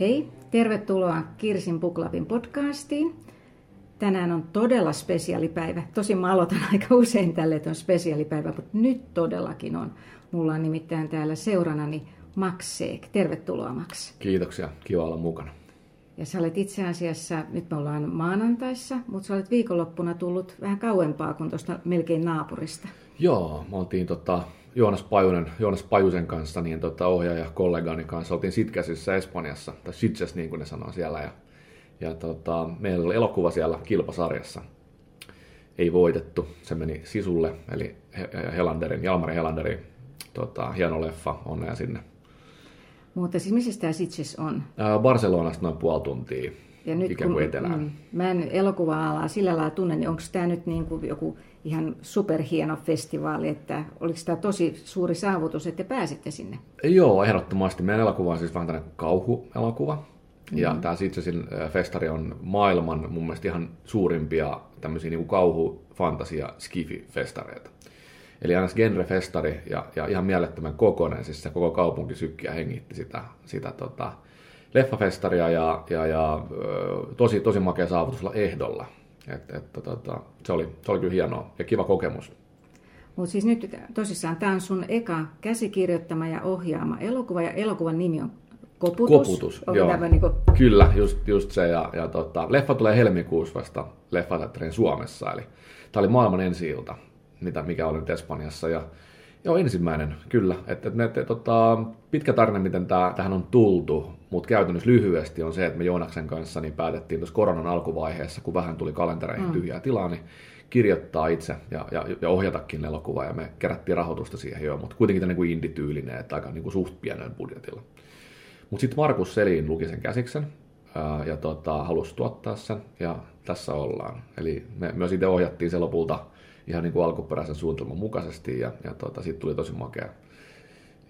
Hei, tervetuloa Kirsin Puklapin podcastiin. Tänään on todella spesiaalipäivä. Tosin mä aloitan aika usein tälle, että on spesiaalipäivä, mutta nyt todellakin on. Mulla on nimittäin täällä seuranani Max Seek. Tervetuloa Max. Kiitoksia, kiva olla mukana. Ja sä olet itse asiassa, nyt me ollaan maanantaissa, mutta sä olet viikonloppuna tullut vähän kauempaa kuin tuosta melkein naapurista. Joo, me oltiin tota, Joonas, Pajunen, Joonas Pajusen kanssa, niin tota, ohjaaja kollegani kanssa, oltiin Sitkäsissä Espanjassa, tai Sitges niin kuin ne sanoo siellä, ja, ja tota, meillä oli elokuva siellä kilpasarjassa. Ei voitettu, se meni Sisulle, eli Helanderin, Jalmari Helanderin tota, hieno leffa, onnea sinne. Mutta siis missä tämä Sitges on? Barcelonasta noin puoli tuntia ja nyt ikään kuin etelään. Mm, mä en elokuva-alaa sillä lailla tunne, niin onko tämä nyt niin kuin joku ihan superhieno festivaali, että oliko tämä tosi suuri saavutus, että te pääsitte sinne? Joo, ehdottomasti. Meidän elokuva on siis vähän tämmöinen kauhuelokuva. Mm-hmm. Ja tämä Sitgesin festari on maailman mun mielestä ihan suurimpia tämmöisiä niin kauhu, fantasia, skifi-festareita. Eli aina genre-festari ja, ja ihan mielettömän kokoinen, siis se koko kaupunki sykkiä hengitti sitä, sitä tota, leffafestaria ja, ja, ja tosi, tosi makea saavutus ehdolla. Et, et, tota, se, oli, se oli kyllä hienoa ja kiva kokemus. Mutta siis nyt tosissaan tämä on sun eka käsikirjoittama ja ohjaama elokuva ja elokuvan nimi on Koputus. Koputus, joo. Niin kuin... Kyllä, just, just se. Ja, ja tota, leffa tulee helmikuussa vasta leffateatterin Suomessa. Eli tämä oli maailman ensi ilta, mitä, mikä oli nyt Espanjassa. Ja Joo, ensimmäinen, kyllä. Että, että, että, tota, pitkä tarina, miten tää, tähän on tultu, mutta käytännössä lyhyesti on se, että me Joonaksen kanssa niin päätettiin tuossa koronan alkuvaiheessa, kun vähän tuli kalentereihin mm. tyhjää tilaa, niin kirjoittaa itse ja, ja, ja ohjatakin elokuva, ja me kerättiin rahoitusta siihen jo, mutta kuitenkin tämä niin indityylinen, että aika niin kuin suht pienen budjetilla. Mutta sitten Markus Selin luki sen käsiksen, ää, ja tota, halusi tuottaa sen, ja tässä ollaan. Eli me myös itse ohjattiin se lopulta ihan niin kuin alkuperäisen suunnitelman mukaisesti ja, ja tota, siitä tuli tosi makea.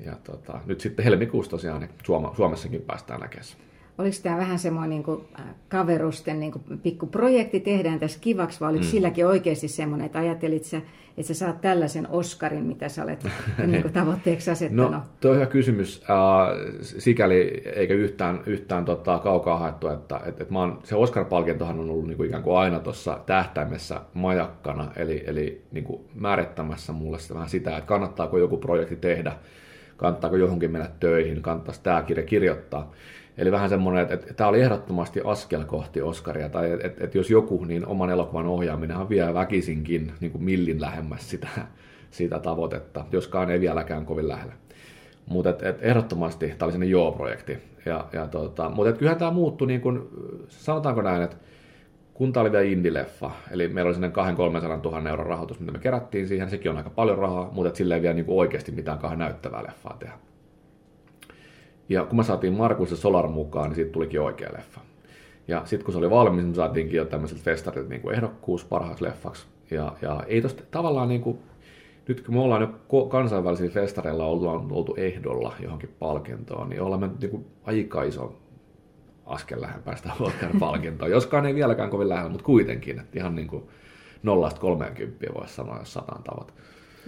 Ja tota, nyt sitten helmikuussa tosiaan niin Suoma, Suomessakin päästään näkemään. Oliko tämä vähän semmoinen niin kuin, äh, kaverusten niin kuin, pikku projekti, tehdään tässä kivaksi, vai oliko mm. silläkin oikeasti semmoinen, että ajattelit sä, että sä saat tällaisen Oscarin, mitä sä olet niin kuin, tavoitteeksi asettanut? No, tuo on hyvä kysymys. Äh, sikäli eikä yhtään, yhtään tota, kaukaa haettu, että, että, että mä oon, se Oscar-palkintohan on ollut niin kuin, ikään kuin aina tuossa tähtäimessä majakkana, eli, eli niin kuin, määrittämässä mulle sitä, vähän sitä, että kannattaako joku projekti tehdä, kannattaako johonkin mennä töihin, kannattaisi tämä kirja kirjoittaa. Eli vähän semmoinen, että, että tämä oli ehdottomasti askel kohti Oscaria, tai että, että, että jos joku, niin oman elokuvan ohjaaminen vie väkisinkin niin kuin millin lähemmäs sitä, sitä tavoitetta, joskaan ei vieläkään kovin lähellä. Mutta et, et ehdottomasti tämä oli sellainen joo-projekti. Ja, ja tota, mutta et kyllähän tämä muuttui, niin kuin, sanotaanko näin, että kun tämä oli vielä indie-leffa, eli meillä oli sellainen 200 000 euron rahoitus, mitä me kerättiin siihen, sekin on aika paljon rahaa, mutta sille ei vielä niin oikeasti mitään kahden näyttävää leffaa tehdä. Ja kun me saatiin Markus ja Solar mukaan, niin siitä tulikin oikea leffa. Ja sitten kun se oli valmis, niin me saatiinkin jo tämmöiseltä festarilta niin kuin ehdokkuus parhaaksi leffaksi. Ja, ja ei tosta tavallaan niin kuin, nyt kun me ollaan jo kansainvälisillä festareilla oltu, oltu ehdolla johonkin palkintoon, niin ollaan me niin kuin aika iso askel lähempää sitä Oscar-palkintoa. Joskaan ei vieläkään kovin lähellä, mutta kuitenkin. Että ihan niin kuin nollasta 30 voisi sanoa, jos sataan tavoite.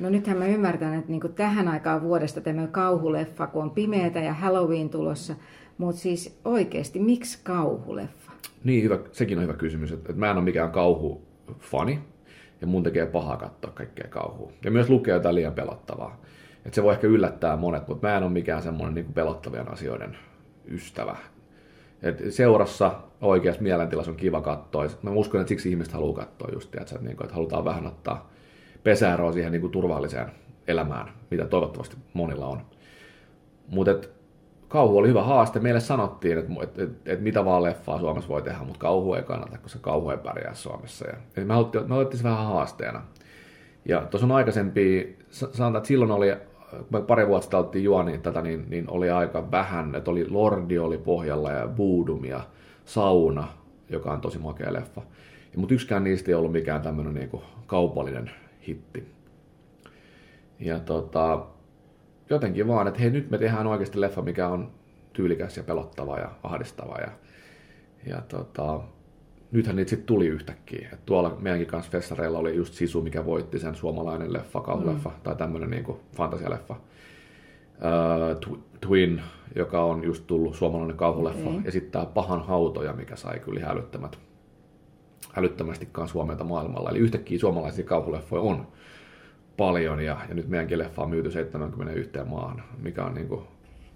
No nythän mä ymmärtän, että niin tähän aikaan vuodesta tämä kauhuleffa, kun on pimeätä ja Halloween tulossa, mutta siis oikeasti, miksi kauhuleffa? Niin, hyvä, sekin on hyvä kysymys. Että, että mä en ole mikään kauhufani, ja mun tekee paha katsoa kaikkea kauhua. Ja myös lukea jotain liian pelottavaa. Että se voi ehkä yllättää monet, mutta mä en ole mikään semmoinen niin pelottavien asioiden ystävä. Et seurassa oikeassa mielentilassa on kiva katsoa. Mä uskon, että siksi ihmiset haluaa katsoa just, että, niin kuin, että halutaan vähän ottaa pesäeroa siihen niin kuin turvalliseen elämään, mitä toivottavasti monilla on. Mutta kauhu oli hyvä haaste. Meille sanottiin, että et, et, et mitä vaan leffaa Suomessa voi tehdä, mutta kauhu ei kannata, koska kauhu ei pärjää Suomessa. Ja, et me, haluttiin, me se vähän haasteena. Ja tuossa on aikaisempi, sanotaan, että silloin oli, kun me pari vuotta sitten oltiin juoni tätä, niin, niin oli aika vähän, että oli Lordi oli pohjalla ja Voodoo ja Sauna, joka on tosi makea leffa. Mutta yksikään niistä ei ollut mikään tämmöinen niinku kaupallinen hitti. Ja tota, jotenkin vaan, että hei nyt me tehdään oikeasti leffa, mikä on tyylikäs ja pelottava ja ahdistava. Ja, ja tota, nythän niitä sitten tuli yhtäkkiä. Et tuolla meidänkin kanssa festareilla oli just Sisu, mikä voitti sen suomalainen leffa, kauhuleffa mm. tai tämmöinen niin fantasialeffa. uh, Twin, joka on just tullut suomalainen kauhuleffa, okay. esittää pahan hautoja, mikä sai kyllä hälyttämät, hälyttömästi kanssa huomiota maailmalla. Eli yhtäkkiä suomalaisia kauhuleffoja on paljon ja, ja nyt meidänkin leffa on myyty 71 maahan, mikä on niin kuin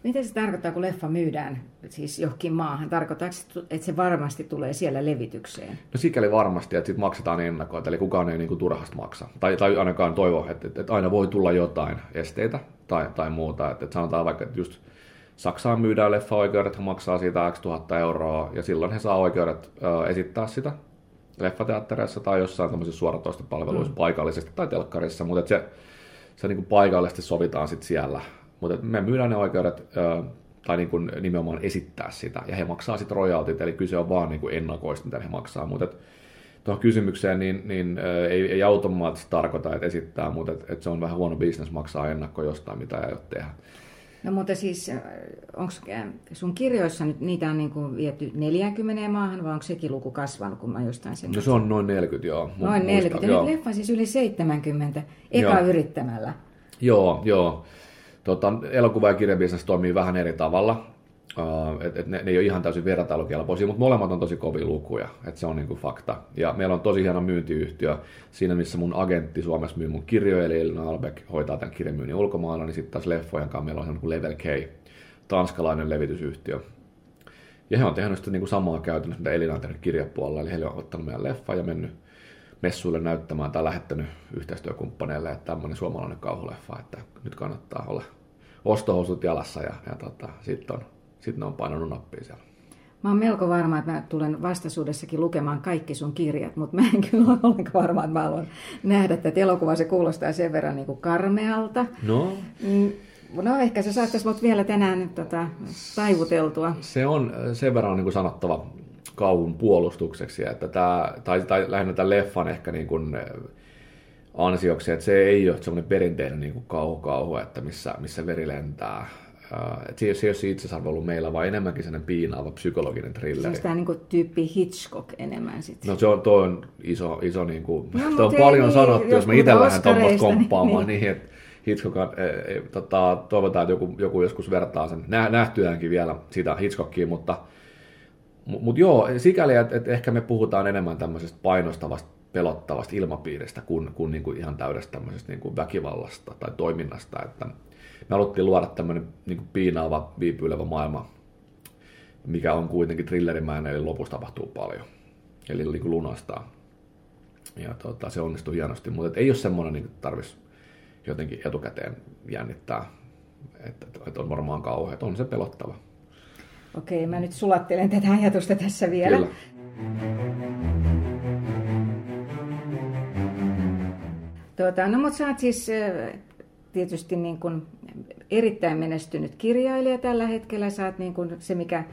mitä se tarkoittaa, kun leffa myydään siis johonkin maahan? Tarkoittaako että se varmasti tulee siellä levitykseen? No sikäli varmasti, että sitten maksetaan ennakkoita, eli kukaan ei niinku turhasta maksa. Tai, tai ainakaan toivo, että, että, aina voi tulla jotain esteitä tai, tai muuta. Että, että sanotaan vaikka, että just Saksaan myydään leffa-oikeudet, he maksaa siitä X tuhatta euroa, ja silloin he saa oikeudet ö, esittää sitä leffateattereissa tai jossain tämmöisissä suoratoistopalveluissa mm. paikallisesti tai telkkarissa, mutta se, se niin kuin paikallisesti sovitaan sitten siellä mutta me myydään ne oikeudet tai niin kuin nimenomaan esittää sitä, ja he maksaa sitten royaltit, eli kyse on vaan niin kuin ennakoista, mitä he maksaa. Mutta tuohon kysymykseen niin, niin ei, ei automaattisesti tarkoita, että esittää, mutta et, et se on vähän huono bisnes maksaa ennakko jostain, mitä ei ole tehdä. No mutta siis, onko sun kirjoissa nyt niitä on niin kuin viety 40 maahan, vai onko sekin luku kasvanut, kun mä jostain sen... No se on noin 40, joo. Noin 40, ja nyt leffa siis yli 70, eka joo. yrittämällä. Joo, joo. Tota, elokuva- ja kirjabisnes toimii vähän eri tavalla. Et, et ne, ne ei ole ihan täysin vertailukelpoisia, mutta molemmat on tosi kovia lukuja, että se on niinku fakta. Ja meillä on tosi hieno myyntiyhtiö siinä, missä mun agentti Suomessa myy mun kirjoja, eli Elina Albeck hoitaa tämän kirjamyynnin ulkomailla, niin sitten taas leffojen kanssa meillä on niinku Level K, tanskalainen levitysyhtiö. Ja he on tehnyt sitä niinku samaa käytännössä, mitä Elina on tehnyt kirjapuolella, eli he on ottanut meidän leffa ja mennyt messuille näyttämään tai lähettänyt yhteistyökumppaneille, että tämmöinen suomalainen kauhuleffa, että nyt kannattaa olla ostohousut jalassa ja, ja tota, sitten on, sit ne on painanut nappia siellä. Mä oon melko varma, että mä tulen vastaisuudessakin lukemaan kaikki sun kirjat, mutta mä en kyllä ole ollenkaan varma, että mä haluan nähdä että elokuva. Se kuulostaa sen verran niin kuin karmealta. No. Mm, no ehkä se saattaisi mut vielä tänään tota, taivuteltua. Se on sen verran niin kuin sanottava kauhun puolustukseksi, että tämä, tai, tai lähinnä tämän leffan ehkä niin kuin eh, ansioksi, että se ei ole semmoinen perinteinen niin kuin kauhu-kauhu, että missä, missä veri lentää. Uh, että se, ei ole se itseisarvo ollut meillä, vaan enemmänkin sellainen piinaava psykologinen thrilleri. Se on niin kuin tyyppi Hitchcock enemmän sitten. No se on, toi on iso, iso niin kuin, no, on paljon niin, sanottu, jos mä itse lähden tuommoista komppaamaan, niin, niin että Hitchcock, e, e, tota, toivotaan, että joku, joku joskus vertaa sen nähtyäänkin vielä sitä Hitchcockia, mutta mutta mut joo, sikäli, että et ehkä me puhutaan enemmän tämmöisestä painostavasta, pelottavasta ilmapiiristä kuin, kuin, niin kuin ihan täydestä tämmöisestä niin kuin väkivallasta tai toiminnasta. Että me haluttiin luoda tämmöinen niin kuin piinaava, viipyilevä maailma, mikä on kuitenkin thrillerimäinen, eli lopussa tapahtuu paljon. Eli niin kuin lunastaa. Ja tota, se onnistui hienosti, mutta ei ole semmoinen, niin tarvitsisi jotenkin etukäteen jännittää, että, että on varmaan kauheat. On se pelottava. Okei, mä nyt sulattelen tätä ajatusta tässä vielä. Kyllä. Tuota, no mutta sä oot siis tietysti niin kuin erittäin menestynyt kirjailija tällä hetkellä. Sä oot niin kuin se, mikä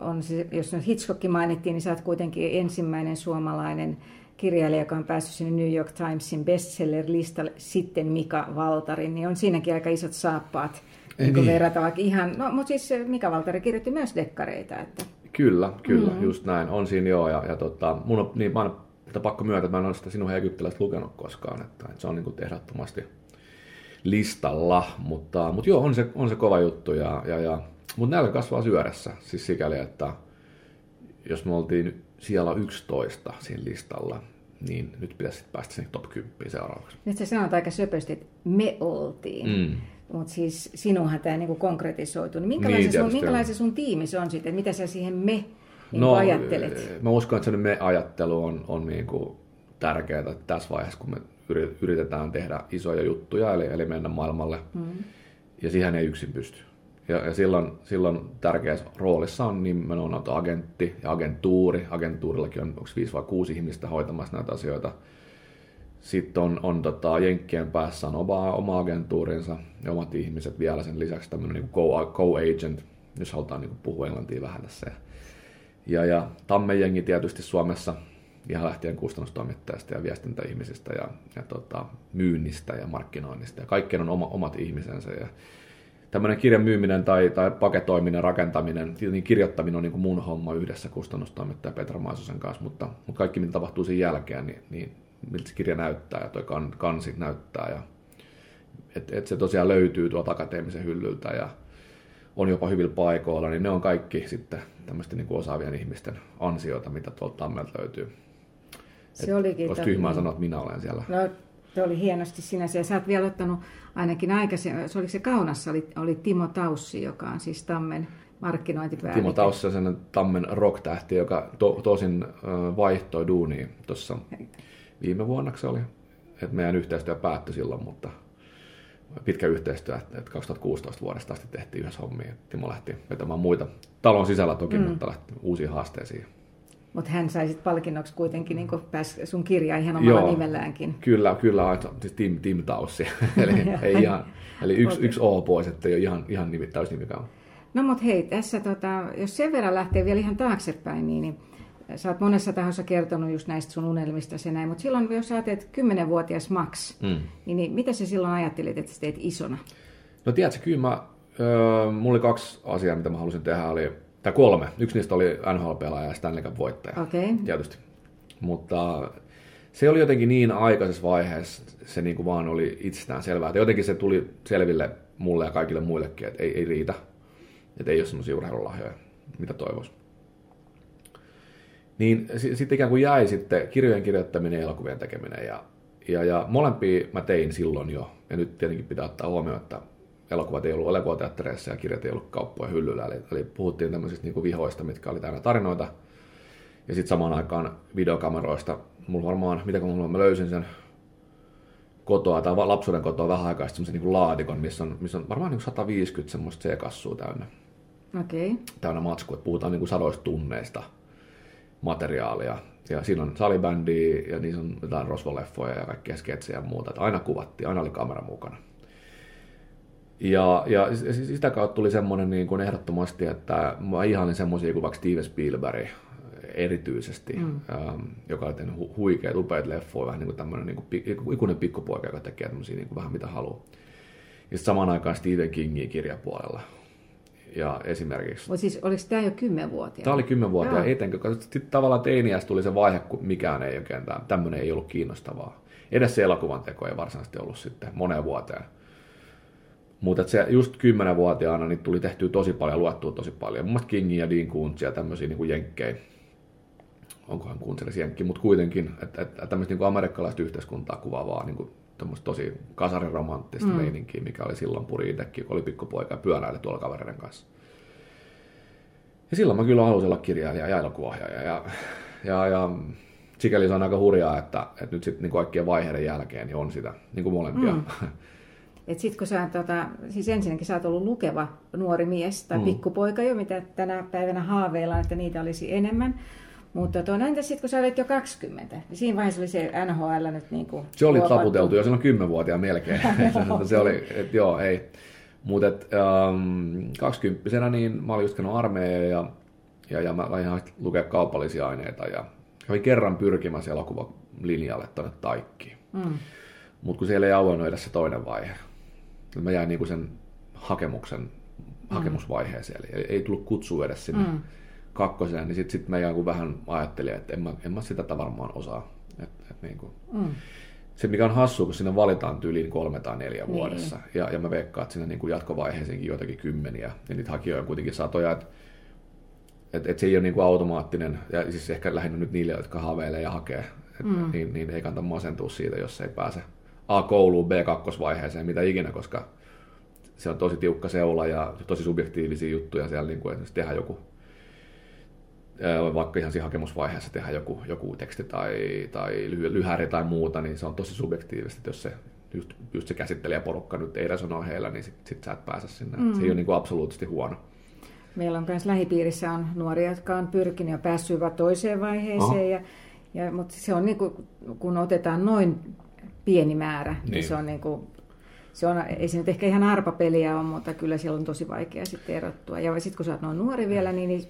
on, jos nyt Hitchcock mainittiin, niin sä oot kuitenkin ensimmäinen suomalainen kirjailija, joka on päässyt sinne New York Timesin bestseller-listalle sitten Mika Valtarin, niin on siinäkin aika isot saappaat niin niin. verrata vaikka ihan, no mutta siis Mika Valtari kirjoitti myös dekkareita. Että... Kyllä, kyllä, mm-hmm. just näin. On siinä joo. Ja, ja tota, mun on, niin, mä oon pakko myöntää, että mä en ole sitä sinun egyptiläistä lukenut koskaan. Että, että se on niin kuin ehdottomasti listalla. Mutta, mutta joo, on se, on se kova juttu. Ja, ja, ja, mutta näillä kasvaa syödessä. Siis sikäli, että jos me oltiin siellä 11 siinä listalla, niin nyt pitäisi päästä sinne top 10 seuraavaksi. Nyt sä sanot aika söpösti, että me oltiin. Mm. Mutta siis sinunhan tämä niinku konkretisoitu. Niin minkälainen, niin, sun, minkälainen sun tiimi se on sitten? Mitä sä siihen me niin no, ajattelet? Eh, mä uskon, että me-ajattelu on, on niinku tärkeää tässä vaiheessa, kun me yritetään tehdä isoja juttuja, eli, eli mennä maailmalle. Mm. Ja siihen ei yksin pysty. Ja, ja silloin, silloin tärkeässä roolissa on nimenomaan agentti ja agentuuri. Agentuurillakin on onko viisi vai kuusi ihmistä hoitamassa näitä asioita – sitten on, on tota, Jenkkien päässä on oma, oma agentuurinsa ja omat ihmiset vielä sen lisäksi tämmöinen niin co-agent, jos halutaan niin puhua englantia vähän tässä. Ja, ja Tammejengi tietysti Suomessa ihan lähtien kustannustoimittajasta ja viestintäihmisistä ja, ja tota, myynnistä ja markkinoinnista. Ja kaikkien on oma, omat ihmisensä. Ja tämmöinen kirjan myyminen tai, tai paketoiminen, rakentaminen, niin kirjoittaminen on niin kuin mun homma yhdessä kustannustoimittaja Petra Maisosen kanssa, mutta, mutta kaikki mitä tapahtuu sen jälkeen, niin, niin miltä se kirja näyttää ja toi kan, kansi näyttää ja että et se tosiaan löytyy tuolta akateemisen hyllyltä ja on jopa hyvillä paikoilla, niin ne on kaikki sitten tämmöisten niin osaavien ihmisten ansioita, mitä tuolta Tammelta löytyy. Se olikin. Olisi tyhmää sanoa, että minä olen siellä. No, se oli hienosti sinänsä. Ja sä oot vielä ottanut ainakin aikaisemmin, se oliko se Kaunassa, oli, oli Timo Taussi, joka on siis Tammen markkinointipäällikkö. Timo Taussi on sen Tammen rock-tähti, joka to, tosin vaihtoi duuniin tuossa viime vuonna se oli. Että meidän yhteistyö päättyi silloin, mutta pitkä yhteistyö, että 2016 vuodesta asti tehtiin yhdessä hommia. Timo lähti vetämään muita talon sisällä toki, mm. mutta lähti uusiin haasteisiin. Mutta hän sai sitten palkinnoksi kuitenkin niin pääsi sun kirjaa ihan omalla Joo, nimelläänkin. Kyllä, kyllä, siis Tim, Tim Taussi. eli, ei ihan, eli yksi, okay. yksi O pois, että ei ole ihan, ihan nimi, täysnimikään. No mutta hei, tässä tota, jos sen verran lähtee vielä ihan taaksepäin, niin, niin sä oot monessa tahossa kertonut just näistä sun unelmista se näin, mutta silloin jos sä teet 10-vuotias Max, mm. niin, niin mitä sä silloin ajattelit, että sä teet isona? No tiedätkö, kyllä mä, öö, mulla oli kaksi asiaa, mitä mä halusin tehdä, oli, tai kolme. Yksi niistä oli NHL-pelaaja ja Stanley Cup-voittaja, okay. tietysti. Mutta se oli jotenkin niin aikaisessa vaiheessa, se niin kuin vaan oli itsestään selvää, että jotenkin se tuli selville mulle ja kaikille muillekin, että ei, ei riitä, että ei ole semmoisia urheilulahjoja, mitä toivoisi. Niin sitten ikään kuin jäi sitten kirjojen kirjoittaminen ja elokuvien tekeminen. Ja, ja, ja molempia mä tein silloin jo. Ja nyt tietenkin pitää ottaa huomioon, että elokuvat ei ollut elokuvateattereissa ja kirjat ei ollut kauppoja hyllyllä. Eli, eli puhuttiin tämmöisistä niin kuin vihoista, mitkä oli täynnä tarinoita. Ja sitten samaan aikaan videokameroista. Mulla varmaan, mitä kun mulla mä löysin sen kotoa tai lapsuuden kotoa vähän aikaa semmoisen niin laatikon, missä on, missä on varmaan niin 150 semmoista C-kassua täynnä. Okei. Okay. Täynnä matskua, että puhutaan niin kuin sadoista tunneista materiaalia. Ja siinä on salibändi ja niissä on jotain rosvoleffoja ja kaikkia sketsejä ja muuta. Että aina kuvattiin, aina oli kamera mukana. Ja, ja sitä kautta tuli semmoinen niin kuin ehdottomasti, että mä ihailin semmoisia kuin vaikka Steven Spielberg erityisesti, mm. ähm, joka on tehnyt hu- huikeat, upeat leffoja, vähän niin kuin tämmöinen niin kuin, ikuinen pikkupoika, joka tekee tämmöisiä niin kuin vähän mitä haluaa. Ja samaan aikaan Stephen Kingin kirjapuolella ja esimerkiksi... Mutta siis oliko tämä jo kymmenvuotiaana? Tämä oli kymmenvuotiaana koska sitten tavallaan teiniässä tuli se vaihe, kun mikään ei oikein, tämmöinen ei ollut kiinnostavaa. Edes se elokuvan teko ei varsinaisesti ollut sitten moneen vuoteen. Mutta se just kymmenenvuotiaana niin tuli tehtyä tosi paljon, luettua tosi paljon. Mun mielestä Kingin ja Dean Kuntsia, tämmöisiä niin jenkkejä. Onkohan Kuntsilisi jenkki, mutta kuitenkin, että, että tämmöistä niin amerikkalaista yhteiskuntaa kuvaavaa niin kuin tosi kasariromanttista mm. meininkiä, mikä oli silloin puri itsekin, kun oli pikkupoika ja pyöräili tuolla kavereiden kanssa. Ja silloin mä kyllä halusin olla kirjailija ja elokuvaohjaaja. Ja, ja, ja sikäli se on aika hurjaa, että, että nyt sitten niin kaikkien vaiheiden jälkeen niin on sitä niin kuin molempia. Mm. Et sit kun sä, tota, siis ensinnäkin sä oot ollut lukeva nuori mies tai mm. pikkupoika jo, mitä tänä päivänä haaveillaan, että niitä olisi enemmän. Mutta tuo, no entä sitten kun sä olit jo 20, niin siinä vaiheessa oli se NHL nyt niin kuin Se oli taputeltu jo silloin 10-vuotiaan melkein. se oli, että joo, ei. Mutta ähm, 20 niin mä olin just käynyt armeija ja, ja, ja mä ihan lukea kaupallisia aineita ja kävin kerran pyrkimässä elokuvalinjalle tuonne Taikkiin. Mm. Mutta kun siellä ei auennut edes se toinen vaihe, niin mä jäin niinku sen hakemuksen, mm. hakemusvaiheeseen, eli ei, ei tullut kutsua edes sinne. Mm kakkoseen, niin sitten sit mä jonkun vähän ajattelin, että en mä, en mä sitä varmaan osaa. Et, et niin kuin. Mm. Se mikä on hassu, kun sinne valitaan tyyliin kolme tai neljä niin. vuodessa. Ja, ja mä veikkaan, että sinne niin kuin jatkovaiheeseenkin joitakin kymmeniä. Ja niitä hakijoita on kuitenkin satoja. Että et, et se ei ole niin kuin automaattinen, ja siis ehkä lähinnä nyt niille, jotka haaveilee ja hakee, et, mm. niin, niin ei kannata masentua siitä, jos ei pääse A-kouluun, B-kakkosvaiheeseen, mitä ikinä, koska se on tosi tiukka seula ja tosi subjektiivisia juttuja siellä, niin kuin esimerkiksi tehdä joku vaikka ihan siinä hakemusvaiheessa tehdä joku, joku teksti tai, tai lyhäri tai muuta, niin se on tosi subjektiivista, jos se just, just se käsittelijäporukka nyt ei resonoi heillä, niin sitten sit sä et pääse sinne. Mm. Se ei ole niin kuin absoluuttisesti huono. Meillä on myös lähipiirissä on nuoria, jotka on pyrkinyt ja päässyt toiseen vaiheeseen, ja, ja, mutta se on niin kuin, kun otetaan noin pieni määrä, niin, niin se on niin kuin, se on, ei se nyt ehkä ihan arpapeliä ole, mutta kyllä siellä on tosi vaikea sitten erottua. Ja sitten kun sä oot noin nuori vielä, niin, niin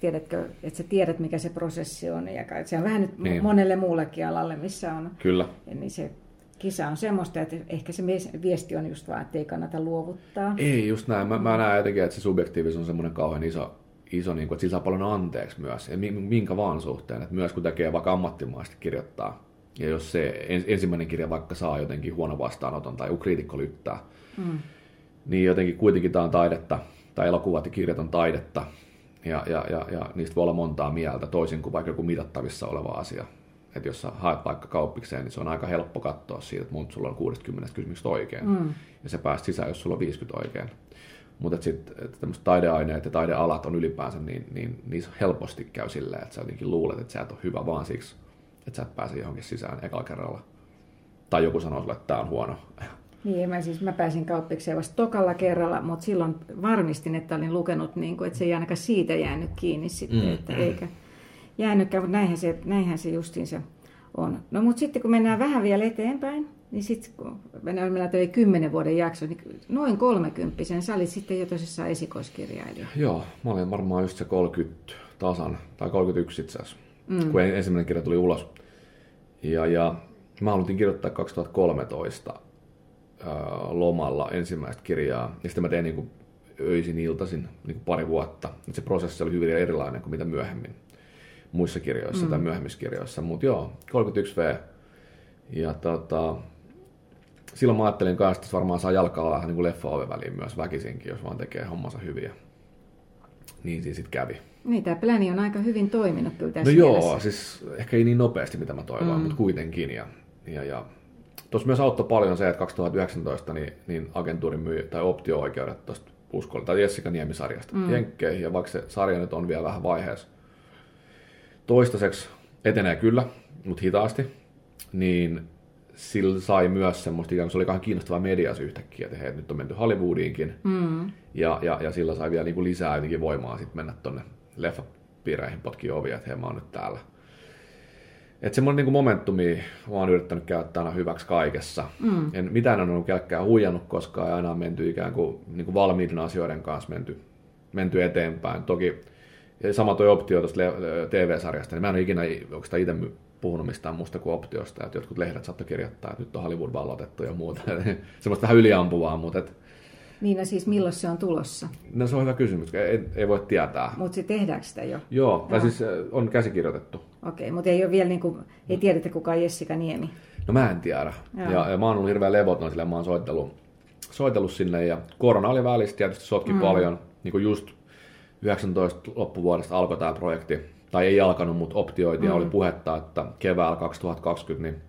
tiedätkö, että sä tiedät, mikä se prosessi on. Ja se on vähän nyt niin. monelle muullekin alalle, missä on. Kyllä. Niin se kisa on semmoista, että ehkä se viesti on just vaan, että ei kannata luovuttaa. Ei, just näin. Mä, mä näen jotenkin, että se subjektiivisuus on semmoinen kauhean iso, iso niin kuin, että sillä saa paljon anteeksi myös, ja minkä vaan suhteen. Että myös kun tekee vaikka ammattimaisesti kirjoittaa Ja jos se ensimmäinen kirja vaikka saa jotenkin huono vastaanoton tai joku kriitikko lyttää, mm. niin jotenkin kuitenkin tämä on taidetta, tai elokuvat ja kirjat on taidetta, ja, ja, ja, ja niistä voi olla montaa mieltä, toisin kuin vaikka joku mitattavissa oleva asia. Että jos sä haet vaikka kauppikseen, niin se on aika helppo katsoa siitä, että monta sulla on 60 kysymyksestä oikein. Mm. Ja se pääst sisään, jos sulla on 50 oikein. Mutta sitten tämmöiset taideaineet ja taidealat on ylipäänsä, niin, niin niissä helposti käy silleen, että sä jotenkin luulet, että sä et ole hyvä vaan siksi, että sä et pääse johonkin sisään ekalla kerralla. Tai joku sanoo sulle, että tämä on huono. Niin, mä, siis, mä pääsin kauppikseen vasta tokalla kerralla, mutta silloin varmistin, että olin lukenut, niin kuin, että se ei ainakaan siitä jäänyt kiinni sitten, mm, että mm. eikä jäänytkään, mutta näinhän se, näinhän se justiinsa on. No mutta sitten kun mennään vähän vielä eteenpäin, niin sitten kun meillä toi kymmenen vuoden jakso, niin noin kolmekymppisen, sä olit sitten jo tosissaan esikoiskirjailija. Joo, mä olin varmaan just se 30 tasan, tai 31 itse asiassa, mm. kun ensimmäinen kirja tuli ulos. Ja, ja mä halutin kirjoittaa 2013 ää, lomalla ensimmäistä kirjaa, ja sitten mä tein niin kuin öisin iltaisin niin kuin pari vuotta. Et se prosessi oli hyvin erilainen kuin mitä myöhemmin muissa kirjoissa mm. tai myöhemmissä kirjoissa. Mutta joo, 31V. Ja tota, silloin mä ajattelin kanssa, että varmaan saa jalkaa vähän niin kuin leffa väliin myös väkisinkin, jos vaan tekee hommansa hyviä. Niin siinä sitten kävi. Niin, tämä pläni on aika hyvin toiminut kyllä tässä No mielessä. joo, siis ehkä ei niin nopeasti, mitä mä toivon, mm. mutta kuitenkin. Ja, ja, ja Tuossa myös auttoi paljon se, että 2019 niin, niin agentuuri myi, tai optio-oikeudet tuosta Uskolle, tai Jessica Niemisarjasta mm. Jenkkeihin, ja vaikka se sarja nyt on vielä vähän vaiheessa, toistaiseksi etenee kyllä, mutta hitaasti, niin sillä sai myös semmoista, ikään kuin se oli ihan kiinnostava medias yhtäkkiä, että hei, nyt on menty Hollywoodiinkin, mm. ja, ja, ja sillä sai vielä niin kuin lisää jotenkin voimaa sitten mennä tuonne leffapiireihin potkiin ovia, että hei, mä oon nyt täällä. Että semmoinen niin momentumi mä oon yrittänyt käyttää aina hyväksi kaikessa. Mm. En mitään on ollut kelkkää huijannut koskaan ja aina on menty ikään kuin, niin kuin valmiiden asioiden kanssa menty, menty eteenpäin. Toki ja sama tuo optio tuosta TV-sarjasta, niin mä en ole ikinä oikeastaan itse puhunut mistään muusta kuin optiosta, että jotkut lehdet saattoi kirjoittaa, että nyt on Hollywood vallotettu ja muuta. Semmoista vähän yliampuvaa, mutta et... Niin, no siis milloin se on tulossa? No se on hyvä kysymys, ei, ei voi tietää. Mutta se tehdäänkö sitä jo? Joo, tai siis on käsikirjoitettu. Okei, mutta ei ole vielä niin kuin, ei tiedetä kuka on Jessica Niemi. No mä en tiedä. Ja, ja, mä oon ollut hirveän levoton, sillä mä oon soitellut, soitellut sinne ja korona oli välissä tietysti sotki mm. paljon, niin kuin just 19 loppuvuodesta alkoi tämä projekti, tai ei alkanut, mutta optioitiin mm. oli puhetta, että keväällä 2020 niin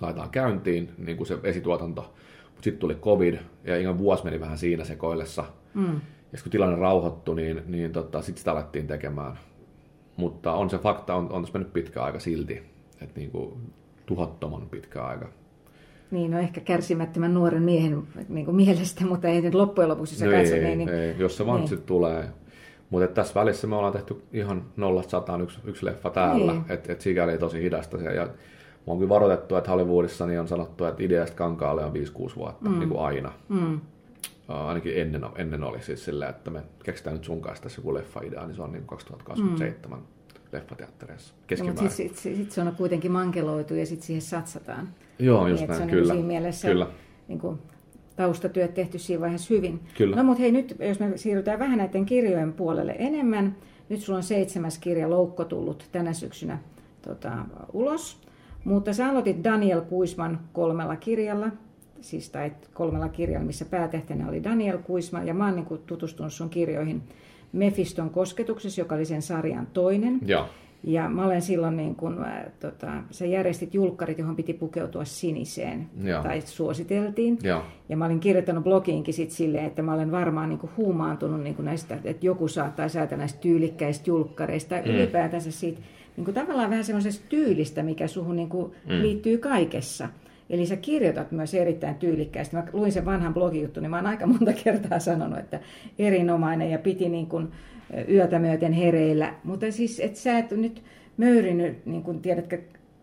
laitetaan käyntiin niin kuin se esituotanto. Mutta sitten tuli covid ja ihan vuosi meni vähän siinä sekoillessa. Mm. Ja kun tilanne rauhoittui, niin, niin tota, sitten sitä alettiin tekemään. Mutta on se fakta, on, on tässä mennyt pitkä aika silti. Että niin kuin tuhottoman pitkä aika. Niin, no ehkä kärsimättömän nuoren miehen niin kuin mielestä, mutta ei nyt loppujen lopuksi se no katso. Ei, niin, ei, jos se vaan niin. sitten tulee. Mutta tässä välissä me ollaan tehty ihan nollasta sataan yksi, yksi leffa täällä, niin. että et sikäli tosi hidasta se. Ja mä oon kyllä varoitettu, että Hollywoodissa niin on sanottu, että ideasta kankaalle on 5-6 vuotta, mm. niin kuin aina. Mm. Ainakin ennen, ennen oli siis silleen, että me keksitään nyt sun kanssa tässä joku leffa-idea, niin se on niin 2027 mm. leffateattereissa keskimäärin. No, sitten sit, sit se on kuitenkin mankeloitu ja sitten siihen satsataan. Joo, just niin, näin, se on kyllä. Niin mielessä kyllä. Niin kuin, taustatyöt tehty siinä vaiheessa hyvin. Kyllä. No mutta hei nyt, jos me siirrytään vähän näiden kirjojen puolelle enemmän. Nyt sulla on seitsemäs kirja Loukko tullut tänä syksynä tota, ulos. Mutta sä aloitit Daniel Kuisman kolmella kirjalla, siis tai kolmella kirjalla, missä päätähtenä oli Daniel Kuisman, ja mä oon niin tutustunut sun kirjoihin Mefiston kosketuksessa, joka oli sen sarjan toinen. Ja. Ja mä olen silloin, niin kun, äh, tota, sä järjestit julkkarit, johon piti pukeutua siniseen, ja. tai suositeltiin. Ja. ja mä olin kirjoittanut blogiinkin sit silleen, että mä olen varmaan niin huumaantunut niin näistä, että joku saattaa säätää näistä tyylikkäistä julkkareista, mm. ylipäätänsä siitä niin kuin tavallaan vähän semmoisesta tyylistä, mikä suhun niin kuin mm. liittyy kaikessa. Eli sä kirjoitat myös erittäin tyylikkäästi. Mä luin sen vanhan blogijuttu, niin mä oon aika monta kertaa sanonut, että erinomainen ja piti niin kuin, yötä myöten hereillä. Mutta siis, että sä et nyt möyrinyt, niin kuin tiedätkö,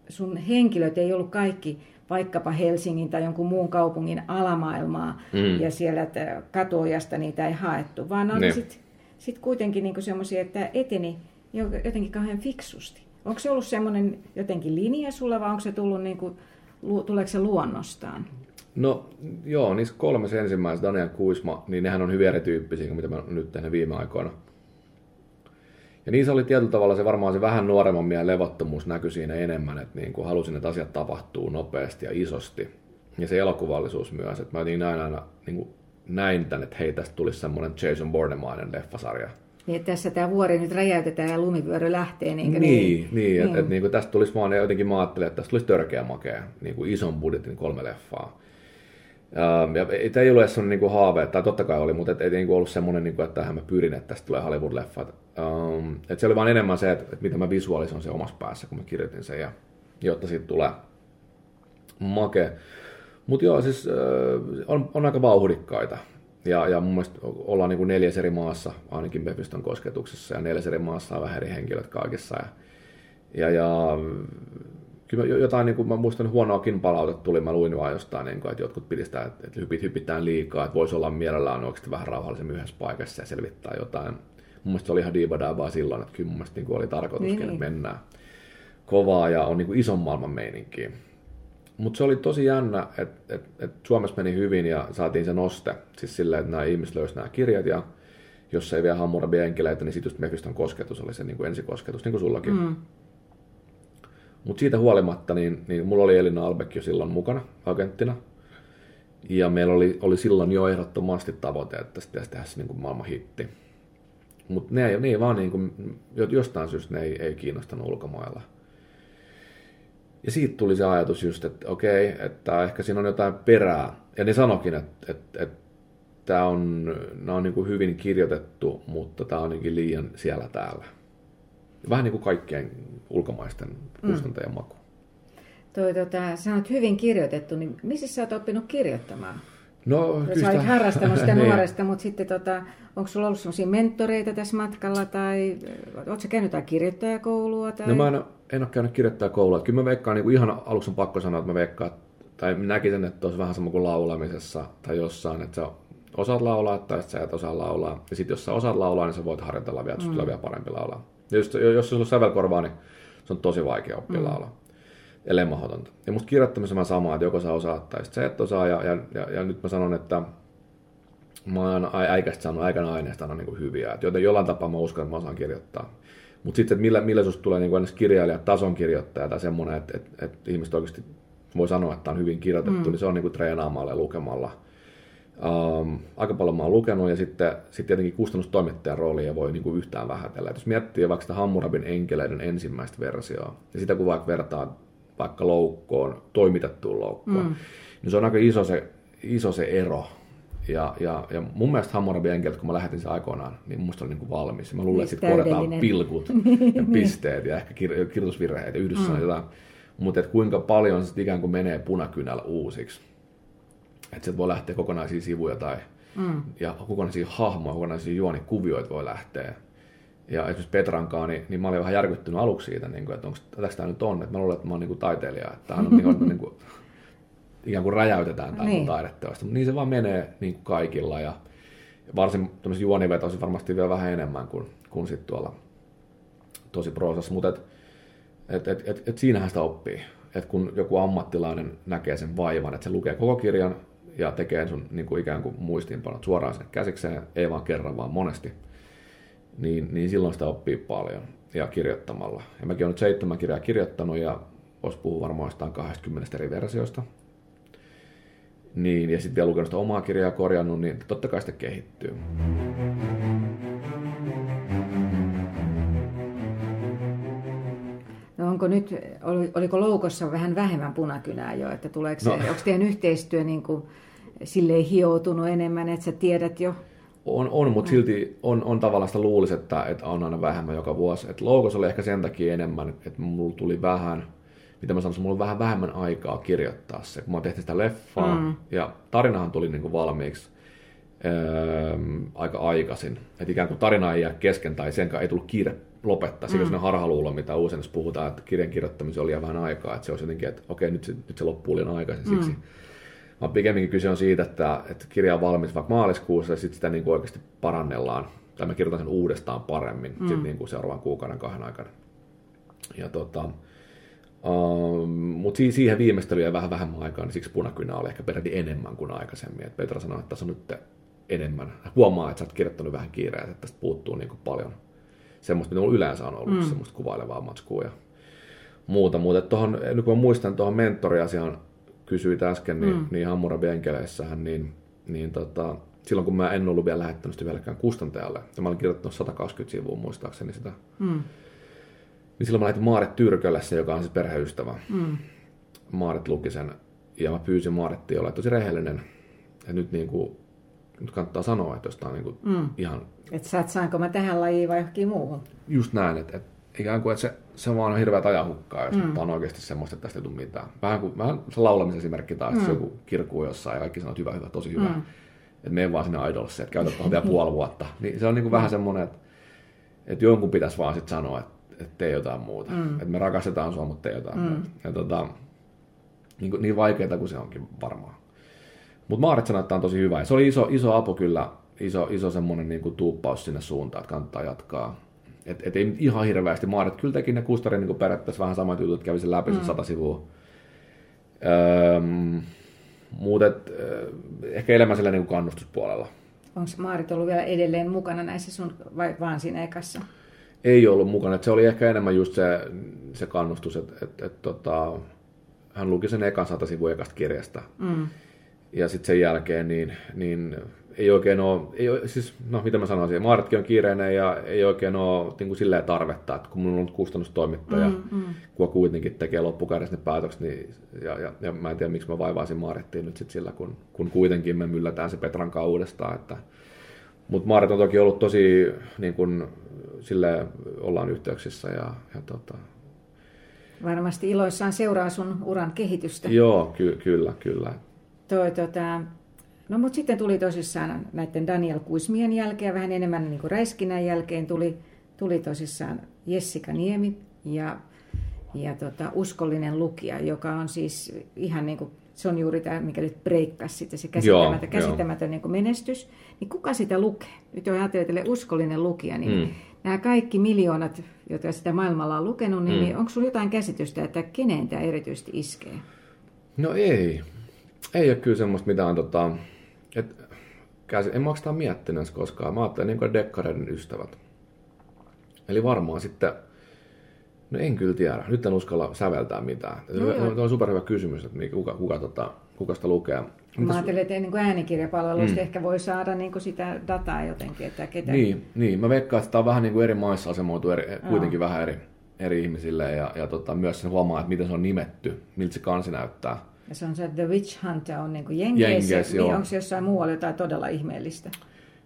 sun henkilöt ei ollut kaikki vaikkapa Helsingin tai jonkun muun kaupungin alamaailmaa mm. ja siellä katuojasta niitä ei haettu, vaan oli sitten sit kuitenkin niin semmoisia, että eteni jotenkin kauhean fiksusti. Onko se ollut semmoinen jotenkin linja sulla vai onko se tullut niin kuin, tuleeko se luonnostaan? No joo, niissä kolmessa ensimmäisessä Daniel Kuisma, niin nehän on hyvin erityyppisiä kuin mitä mä nyt tehnyt viime aikoina. Ja se oli tietyllä tavalla se varmaan se vähän nuoremman miehen levottomuus näkyi siinä enemmän, että niin kuin halusin, että asiat tapahtuu nopeasti ja isosti. Ja se elokuvallisuus myös, että mä niin näin aina niin kuin näin tän, että hei, tästä tulisi semmoinen Jason Bournemainen leffasarja. Niin, tässä tämä vuori nyt räjäytetään ja lumivyöry lähtee. Niin, niin, niin, niin. että et, niin kuin tästä tulisi vaan, jotenkin mä ajattelin, että tästä tulisi törkeä makea, niin kuin ison budjetin kolme leffaa. Um, ja ei, ei ollut edes sellainen niin haave, tai totta kai oli, mutta et, ei niin ollut semmoinen, niin kuin, että tähän mä pyrin, että tästä tulee Hollywood-leffat. Um, että se oli vaan enemmän se, että, että mitä mä visualisoin se omassa päässä, kun mä kirjoitin sen, ja, jotta siitä tulee make. Mutta joo, siis äh, on, on aika vauhdikkaita. Ja, ja mun mielestä ollaan niin kuin neljäs eri maassa, ainakin Mephiston kosketuksessa, ja neljäs eri maassa on vähän eri henkilöt kaikissa. Ja, ja, ja kyllä jotain, niin kuin mä muistan huonoakin palautetta tuli, mä luin vaan jostain, niin kuin, että jotkut piti sitä, että, hypit, hypitään liikaa, että voisi olla mielellään oikeasti vähän rauhallisemmin yhdessä paikassa ja selvittää jotain. Mun mielestä se oli ihan diivadaa silloin, että kyllä mun mielestä niin kuin oli tarkoituskin, niin. että mennään kovaa ja on niin kuin ison maailman meininkiä. Mutta se oli tosi jännä, että et, et Suomessa meni hyvin ja saatiin se noste. Siis silleen, että nämä ihmiset löysivät nämä kirjat ja jos ei vielä Hammurabi enkeleitä, niin sitten just Mephiston kosketus oli se niin kuin ensikosketus, niin kuin sullakin. Mm. Mutta siitä huolimatta, niin, niin mulla oli Elina Albeck jo silloin mukana agenttina. Ja meillä oli, oli silloin jo ehdottomasti tavoite, että tästä pitäisi tehdä se niin kuin maailman hitti. Mutta ne, ne ei vaan niin kuin, jostain syystä ne ei, ei kiinnostanut ulkomailla. Ja siitä tuli se ajatus just, että okei, että ehkä siinä on jotain perää. Ja ne sanokin, että, että, että tämä on, nämä on niin kuin hyvin kirjoitettu, mutta tämä on niin liian siellä täällä. Vähän niin kuin kaikkien ulkomaisten kustantajien mm. maku. Toi, tota, sä oot hyvin kirjoitettu, niin missä sä oot oppinut kirjoittamaan? No, kyllä sä olit harrastanut sitä niin. nuoresta, mutta sitten tota, onko sulla ollut sellaisia mentoreita tässä matkalla tai ootko sä käynyt jotain kirjoittajakoulua? Tai... No mä en, en ole käynyt kirjoittajakoulua. Kyllä mä veikkaan, niin kuin ihan aluksi on pakko sanoa, että mä veikkaan, tai näkisin, että olisi vähän sama kuin laulamisessa tai jossain, että sä osaat laulaa tai sä et osaa laulaa. Ja sitten jos sä osaat laulaa, niin sä voit harjoitella vielä, että mm. vielä parempi laulaa. Ja just, jos sulla on sävelkorvaa, niin se on tosi vaikea oppia mm. laulaa. Ellei mahdotonta. Ja musta kirjoittamisessa mä samaa, että joko sä osaat tai sä et osaa. Ja, ja, ja, ja nyt mä sanon, että mä oon äikästä saanut aikana aineesta aina niin hyviä. Et joten jollain tapaa mä uskon, että mä osaan kirjoittaa. Mutta sitten, että millä, millä susta tulee niin kirjailija, tason kirjoittaja tai semmoinen, että, että, että ihmiset oikeasti voi sanoa, että on hyvin kirjoitettu, mm. niin se on niin kuin treenaamalla ja lukemalla – Um, aika paljon mä oon lukenut ja sitten, sitten tietenkin kustannustoimittajan roolia voi niin kuin yhtään vähätellä. Et jos miettii vaikka sitä Hammurabin enkeleiden ensimmäistä versioa ja sitä kun vaikka vertaa vaikka loukkoon, toimitettuun loukkoon, mm. niin se on aika iso se, iso se ero. Ja, ja, ja mun mielestä Hammurabin enkelit, kun mä lähetin sen aikoinaan, niin mun oli niin kuin valmis. Mä luulen, että sitten korjataan pilkut ja pisteet ja ehkä kir- kirjoitusvirheet ja yhdessä mm. jotain. Mutta kuinka paljon se ikään kuin menee punakynällä uusiksi että sieltä voi lähteä kokonaisia sivuja tai mm. ja kokonaisia hahmoja, kokonaisia juonikuvioita voi lähteä. Ja esimerkiksi Petrankaan, niin, niin mä olin vähän järkyttynyt aluksi siitä, niin kuin, että onko tämä nyt on. Että mä luulen, että mä oon niin kuin taiteilija. Että tämä on niin kuin, niin kuin, ikään kuin räjäytetään tämä niin. taideteosta. Mutta niin se vaan menee niin kuin kaikilla. Ja varsin tämmöisiä juonivetoisia varmasti vielä vähän enemmän kuin, kuin sitten tuolla tosi proosassa. Mutta et, et, et, et, et siinähän sitä oppii. että kun joku ammattilainen näkee sen vaivan, että se lukee koko kirjan, ja tekee sun niin kuin ikään kuin muistiinpanot suoraan sen käsikseen, ei vaan kerran, vaan monesti, niin, niin silloin sitä oppii paljon ja kirjoittamalla. Ja mäkin olen nyt seitsemän kirjaa kirjoittanut ja olisi puhua varmaan jostain 20 eri versiosta. Niin, ja sitten vielä lukenut sitä omaa kirjaa korjannut, niin totta kai sitä kehittyy. No onko nyt, oliko loukossa vähän vähemmän punakynää jo, että tuleeko se, no. onko teidän yhteistyö niin kuin silleen hioutunut enemmän, että sä tiedät jo? On, on mutta silti on, on tavallaan sitä luulisi, että, että on aina vähemmän joka vuosi. Et loukos oli ehkä sen takia enemmän, että mulla tuli vähän, mitä mä sanoisin, mulla oli vähän vähemmän aikaa kirjoittaa se, kun mä tehtiin sitä leffaa. Mm. Ja tarinahan tuli niin kuin valmiiksi öö, aika aikaisin. Että ikään kuin tarina ei jää kesken tai sen ei tullut kiire lopettaa. Siinä mm. on harhaluulo, mitä usein puhutaan, että kirjan kirjoittamisen oli vähän aikaa. Että se olisi jotenkin, että okei, nyt se, nyt se loppuu liian aikaisin. Siksi mm vaan pikemminkin kyse on siitä, että, että kirja on valmis vaikka maaliskuussa ja sitten sitä niin kuin oikeasti parannellaan, tai mä kirjoitan sen uudestaan paremmin mm. sit niin kuin seuraavan kuukauden kahden aikana. Ja tota, Um, mutta siihen viimeistelyyn jäi vähän vähemmän aikaa, niin siksi punakynä oli ehkä peräti enemmän kuin aikaisemmin. Et Petra sanoi, että tässä on nyt enemmän. Huomaa, että sä oot kirjoittanut vähän kiireä, että tästä puuttuu niin kuin paljon, semmoista, mitä mulla yleensä on ollut, mm. semmoista kuvailevaa matskua ja muuta. Mutta tohon, nyt kun mä muistan tuohon mentoriasiaan, kysyit äsken, niin, mm. niin Hammurabi Enkeleissähän, niin, niin tota, silloin kun mä en ollut vielä lähettänyt sitä vieläkään kustantajalle, ja mä olin kirjoittanut 120 sivua muistaakseni sitä, mm. niin silloin mä lähetin Maaret Tyrkölle se, joka on se perheystävä. Mm. Maaret luki sen, ja mä pyysin Maarettia olla tosi rehellinen, ja nyt niin kuin, nyt kannattaa sanoa, että jos tämä on niin kuin mm. ihan... Että saanko mä tähän lajiin vai johonkin muuhun? Just näin, että, että ikään kuin, että se, se vaan on hirveät ajanhukkaa, jos mm. on oikeasti semmoista, että tästä ei tule mitään. Vähän kuin vähän se laulamisen esimerkki taas, mm. joku kirkkuu jossain ja kaikki sanoo, että hyvä, hyvä, tosi hyvä. Mm. Että mene vaan sinne idolissa, että käytä tuohon vielä puoli vuotta. Niin se on niin kuin mm. vähän semmoinen, että, että jonkun pitäisi vaan sitten sanoa, että, että tee jotain muuta. Mm. Että me rakastetaan sua, mutta tee jotain mm. muuta. Ja tota, niin, kuin, niin vaikeaa kuin se onkin varmaan. Mutta Maaret sanoi, että on tosi hyvä. Ja se oli iso, iso apu kyllä, iso, iso semmoinen niin kuin tuuppaus sinne suuntaan, että kannattaa jatkaa. Et, et ei ihan hirveästi Maaret kyllä teki ne kustarin niin periaatteessa vähän samat jutut, kävi sen läpi mm. sata sivua. Öm, mutta ehkä enemmän sillä niin kannustuspuolella. Onko Maarit ollut vielä edelleen mukana näissä sun, vai vaan siinä ekassa? Ei ollut mukana. Et se oli ehkä enemmän just se, se kannustus, että et, et, tota, hän luki sen ekan sata sivua ekasta kirjasta. Mm. Ja sitten sen jälkeen niin, niin ei oikein ole, ei ole, siis, no mitä mä sanoisin, Maaretkin on kiireinen ja ei oikein ole niin kuin silleen tarvetta, että kun mulla on kustannustoimittaja, mm, mm. kuka kuitenkin tekee loppukädessä ne päätökset, niin, ja, ja, ja, mä en tiedä miksi mä vaivaisin Maarettiin nyt sit sillä, kun, kun kuitenkin me myllätään se Petran uudestaan, että mutta Maaret on toki ollut tosi, niin kuin, sille ollaan yhteyksissä ja, ja tota, Varmasti iloissaan seuraa sun uran kehitystä. Joo, ky- kyllä, kyllä. Toi, tota, No mutta sitten tuli tosissaan näiden Daniel Kuismien jälkeen, vähän enemmän niin kuin Räiskinän jälkeen tuli, tuli tosissaan Jessica Niemi ja, ja tota, uskollinen lukija, joka on siis ihan niin kuin, se on juuri tämä, mikä nyt breikkasi sitten, se käsittämätön, joo, käsittämätön niin kuin menestys. Niin kuka sitä lukee? Nyt jo ajattelee uskollinen lukija, niin mm. nämä kaikki miljoonat, jotka sitä maailmalla on lukenut, niin, mm. niin onko sinulla jotain käsitystä, että keneen tämä erityisesti iskee? No ei. Ei ole kyllä semmoista mitään tota, et, käsin, en mä oikeastaan miettinyt koskaan. Mä ajattelin niin dekkareiden ystävät. Eli varmaan sitten, no en kyllä tiedä, nyt en uskalla säveltää mitään. No, se on superhyvä kysymys, että kuka, kuka, tota, kuka sitä lukee. Mä ajattelin, että niin äänikirjapalveluista mm. ehkä voi saada niin kuin sitä dataa jotenkin, että ketä... Niin, niin, mä veikkaan, että tämä on vähän niin kuin eri maissa asemoitu eri, kuitenkin vähän eri, eri ihmisille ja, ja tota, myös sen huomaa, että miten se on nimetty, miltä se kansi näyttää. Ja se on se, että The Witch Hunter on niin kuin Jenkeissä, Jenkeissä niin onko se jossain muualla jotain todella ihmeellistä?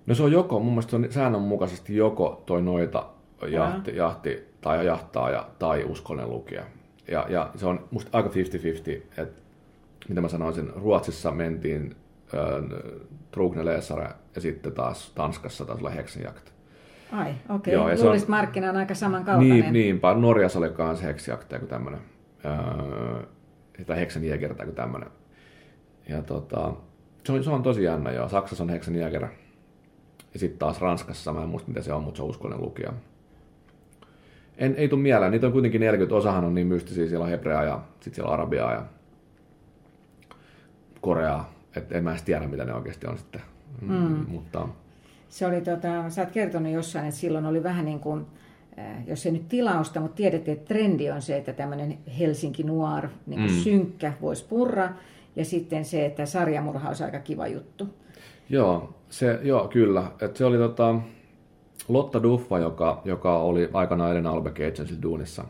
No se on joko, mun mielestä se on säännönmukaisesti joko toi noita jahti, jahti tai jahtaaja tai uskollinen lukija. Ja, ja se on musta aika 50-50, että mitä mä sanoisin, Ruotsissa mentiin äh, Trugne Lesare ja sitten taas Tanskassa taas oli Hexenjakt. Ai, okei. Okay. Luulisit markkina on aika samankaltainen. Niin, niinpä. Norjassa oli myös Hexenjakt kuin tämmöinen. Öö, tai Hexenjäger tai tämmöinen. Ja tota, se on, se on tosi jännä joo. Saksassa on Hexenjäger. Ja sitten taas Ranskassa, mä en muista mitä se on, mutta se on uskollinen lukija. En, ei tule mieleen, niitä on kuitenkin 40, osahan on niin mystisiä, siellä on hebreaa ja sitten siellä on arabiaa ja koreaa, että en mä edes tiedä mitä ne oikeasti on sitten. Mm. Mutta... Se oli, tota, sä oot kertonut jossain, että silloin oli vähän niin kuin, jos ei nyt tilausta, mutta tiedettiin, että trendi on se, että tämmöinen Helsinki Noir, niin mm. synkkä, voisi purra, ja sitten se, että sarjamurha olisi aika kiva juttu. Joo, se, joo kyllä. Et se oli tota, Lotta Duffa, joka, joka oli aikanaan Elena Albeck Agency duunissa.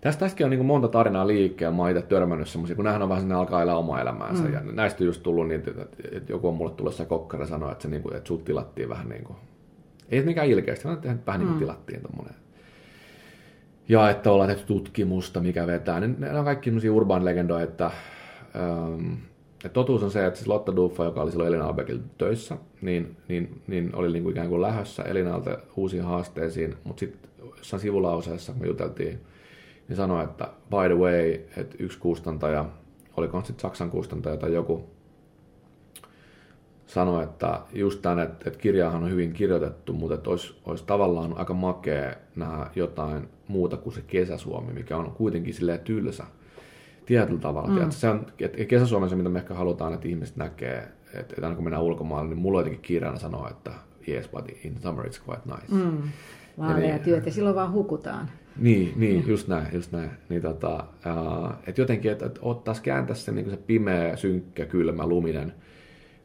Tästä tästäkin on niin monta tarinaa liikkeellä. Mä oon itse törmännyt semmoisia, kun nämähän on vähän sinne alkaa elää omaa elämäänsä. Mm. Ja näistä on just tullut niin, että, että joku on mulle tullut se kokkara ja sanoi, että, se, niin kuin, että sut tilattiin vähän niin kuin ei mikään ilkeästi, vaan vähän niin kuin mm. tilattiin tuommoinen. Ja että ollaan tehty tutkimusta, mikä vetää. Ne, ne on kaikki sellaisia urban legendoja, että, ähm, että totuus on se, että siis Lotta Duffa, joka oli silloin Elina Albeckilla töissä, niin, niin, niin oli niin kuin ikään kuin lähössä Elinalta uusiin haasteisiin, mutta sitten jossain sivulauseessa, kun me juteltiin, niin sanoi, että by the way, että yksi kustantaja, oliko sitten Saksan kustantaja tai joku, sanoi, että just tämän, että, että kirjahan on hyvin kirjoitettu, mutta että olisi, olisi tavallaan aika makea nähdä jotain muuta kuin se kesäsuomi, mikä on kuitenkin silleen tylsä tietyllä tavalla. Mm. Se on, että kesäsuomi on se, mitä me ehkä halutaan, että ihmiset näkee, että, että aina kun mennään ulkomaille, niin mulla jotenkin kiireänä sanoa, että yes, but in summer it's quite nice. Mm. Vaaleja Eli, työt ja silloin vaan hukutaan. Niin, niin just näin, just näin. Niin tota, uh, että jotenkin, että et ottaisi kääntää se, niin se pimeä, synkkä, kylmä, luminen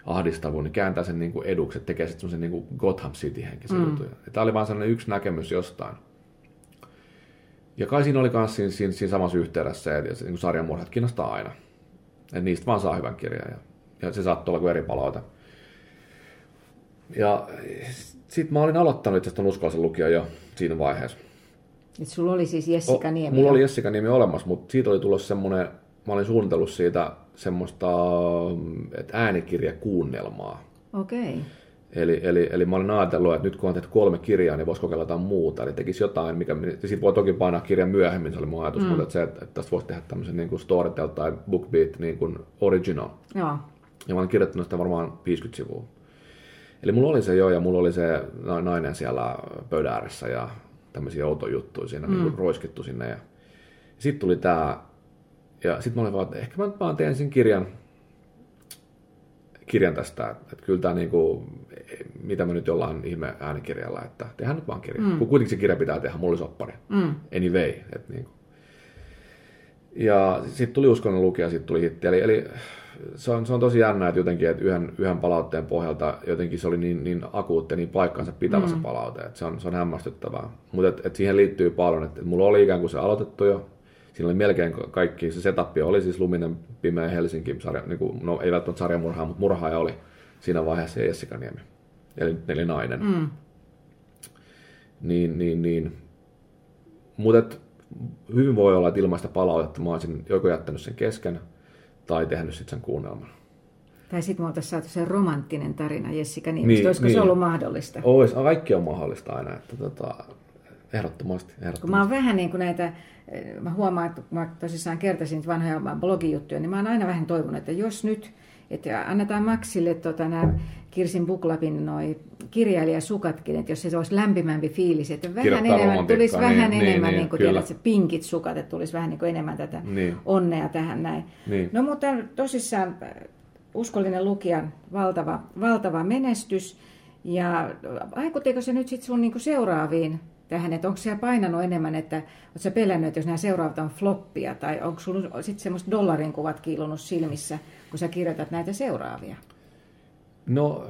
ahdistavuus, niin kääntää sen niin kuin eduksi, että tekee sitten semmoisen niin Gotham City henkisen mm. jutun. Tämä oli vaan sellainen yksi näkemys jostain. Ja kai siinä oli myös siinä, siinä, siinä samassa yhteydessä, että niin sarjamurhat kiinnostaa aina. Että niistä vaan saa hyvän kirjan ja, ja se saattoi olla kuin eri palaute. Ja sitten mä olin aloittanut itse asiassa uskollisen lukijan jo siinä vaiheessa. Et sulla oli siis Jessica Niemi? O, mulla oli Jessica Niemi olemassa, mutta siitä oli tullut semmoinen, mä olin suunnitellut siitä semmoista että äänikirjakuunnelmaa. Okei. Okay. Eli, eli, eli mä olin ajatellut, että nyt kun on tehty kolme kirjaa, niin voisi kokeilla jotain muuta. Eli tekisi jotain, mikä, sitten voi toki painaa kirjan myöhemmin, se oli mun ajatus, mm. mutta että se, että, että tästä voisi tehdä tämmöisen niin kuin Storytel tai BookBeat niin kuin original. Joo. Ja mä olin kirjoittanut sitä varmaan 50 sivua. Eli mulla oli se jo, ja mulla oli se nainen siellä pöydän ääressä, ja tämmöisiä outojuttuja siinä mm. niin roiskittu sinne. Ja sitten tuli tämä, ja sitten mä olin vaan, että ehkä mä nyt vaan teen sen kirjan, kirjan tästä, että kyllä tämä niinku, mitä mä nyt jollain ihme äänikirjalla, että tehdään nyt vaan kirja. Mm. Kun kuitenkin se kirja pitää tehdä, mulla oli soppari. Mm. Anyway. Että niinku. Ja sitten tuli uskonnon lukija, sitten tuli hitti. Eli, eli se, on, se on tosi jännä, että jotenkin että yhden, yhden palautteen pohjalta jotenkin se oli niin, niin akuutti, niin paikkansa pitävä mm. se palaute. Että se, on, se on hämmästyttävää. Mutta et, et siihen liittyy paljon, että et mulla oli ikään kuin se aloitettu jo, siinä oli melkein kaikki, se setup oli siis Luminen, Pimeä Helsinki, sarja, niin kuin, no ei välttämättä sarjamurhaa, mutta murhaaja oli siinä vaiheessa ja Jessica Niemi, eli, eli nainen. Mm. Niin, niin, niin. Mutta hyvin voi olla, että ilmaista palautetta mä olisin joko jättänyt sen kesken tai tehnyt sitten sen kuunnelman. Tai sitten me oltaisiin saatu se romanttinen tarina Jessica Niemistä. Niin, Olisiko niin. se ollut mahdollista? Ois, kaikki on mahdollista aina. Että, tota, ehdottomasti, ehdottomasti. Kun mä oon vähän niin kuin näitä mä huomaan, että kun mä tosissaan kertasin niitä vanhoja blogijuttuja, niin mä oon aina vähän toivonut, että jos nyt, että annetaan Maxille tota, nämä Kirsin Buklapin noi kirjailijasukatkin, että jos se olisi lämpimämpi fiilis, että vähän enemmän, tulisi niin, vähän niin, enemmän, niin, niin kuin tiedät, se pinkit sukat, että tulisi vähän niin kuin enemmän tätä niin. onnea tähän näin. Niin. No mutta tosissaan uskollinen lukija, valtava, valtava menestys. Ja vaikuttiko se nyt sitten sun niin seuraaviin tähän, että onko siellä painanut enemmän, että oletko sä pelännyt, että jos nämä seuraavat on floppia, tai onko sulla sitten semmoista dollarin kuvat kiilunut silmissä, kun sä kirjoitat näitä seuraavia? No,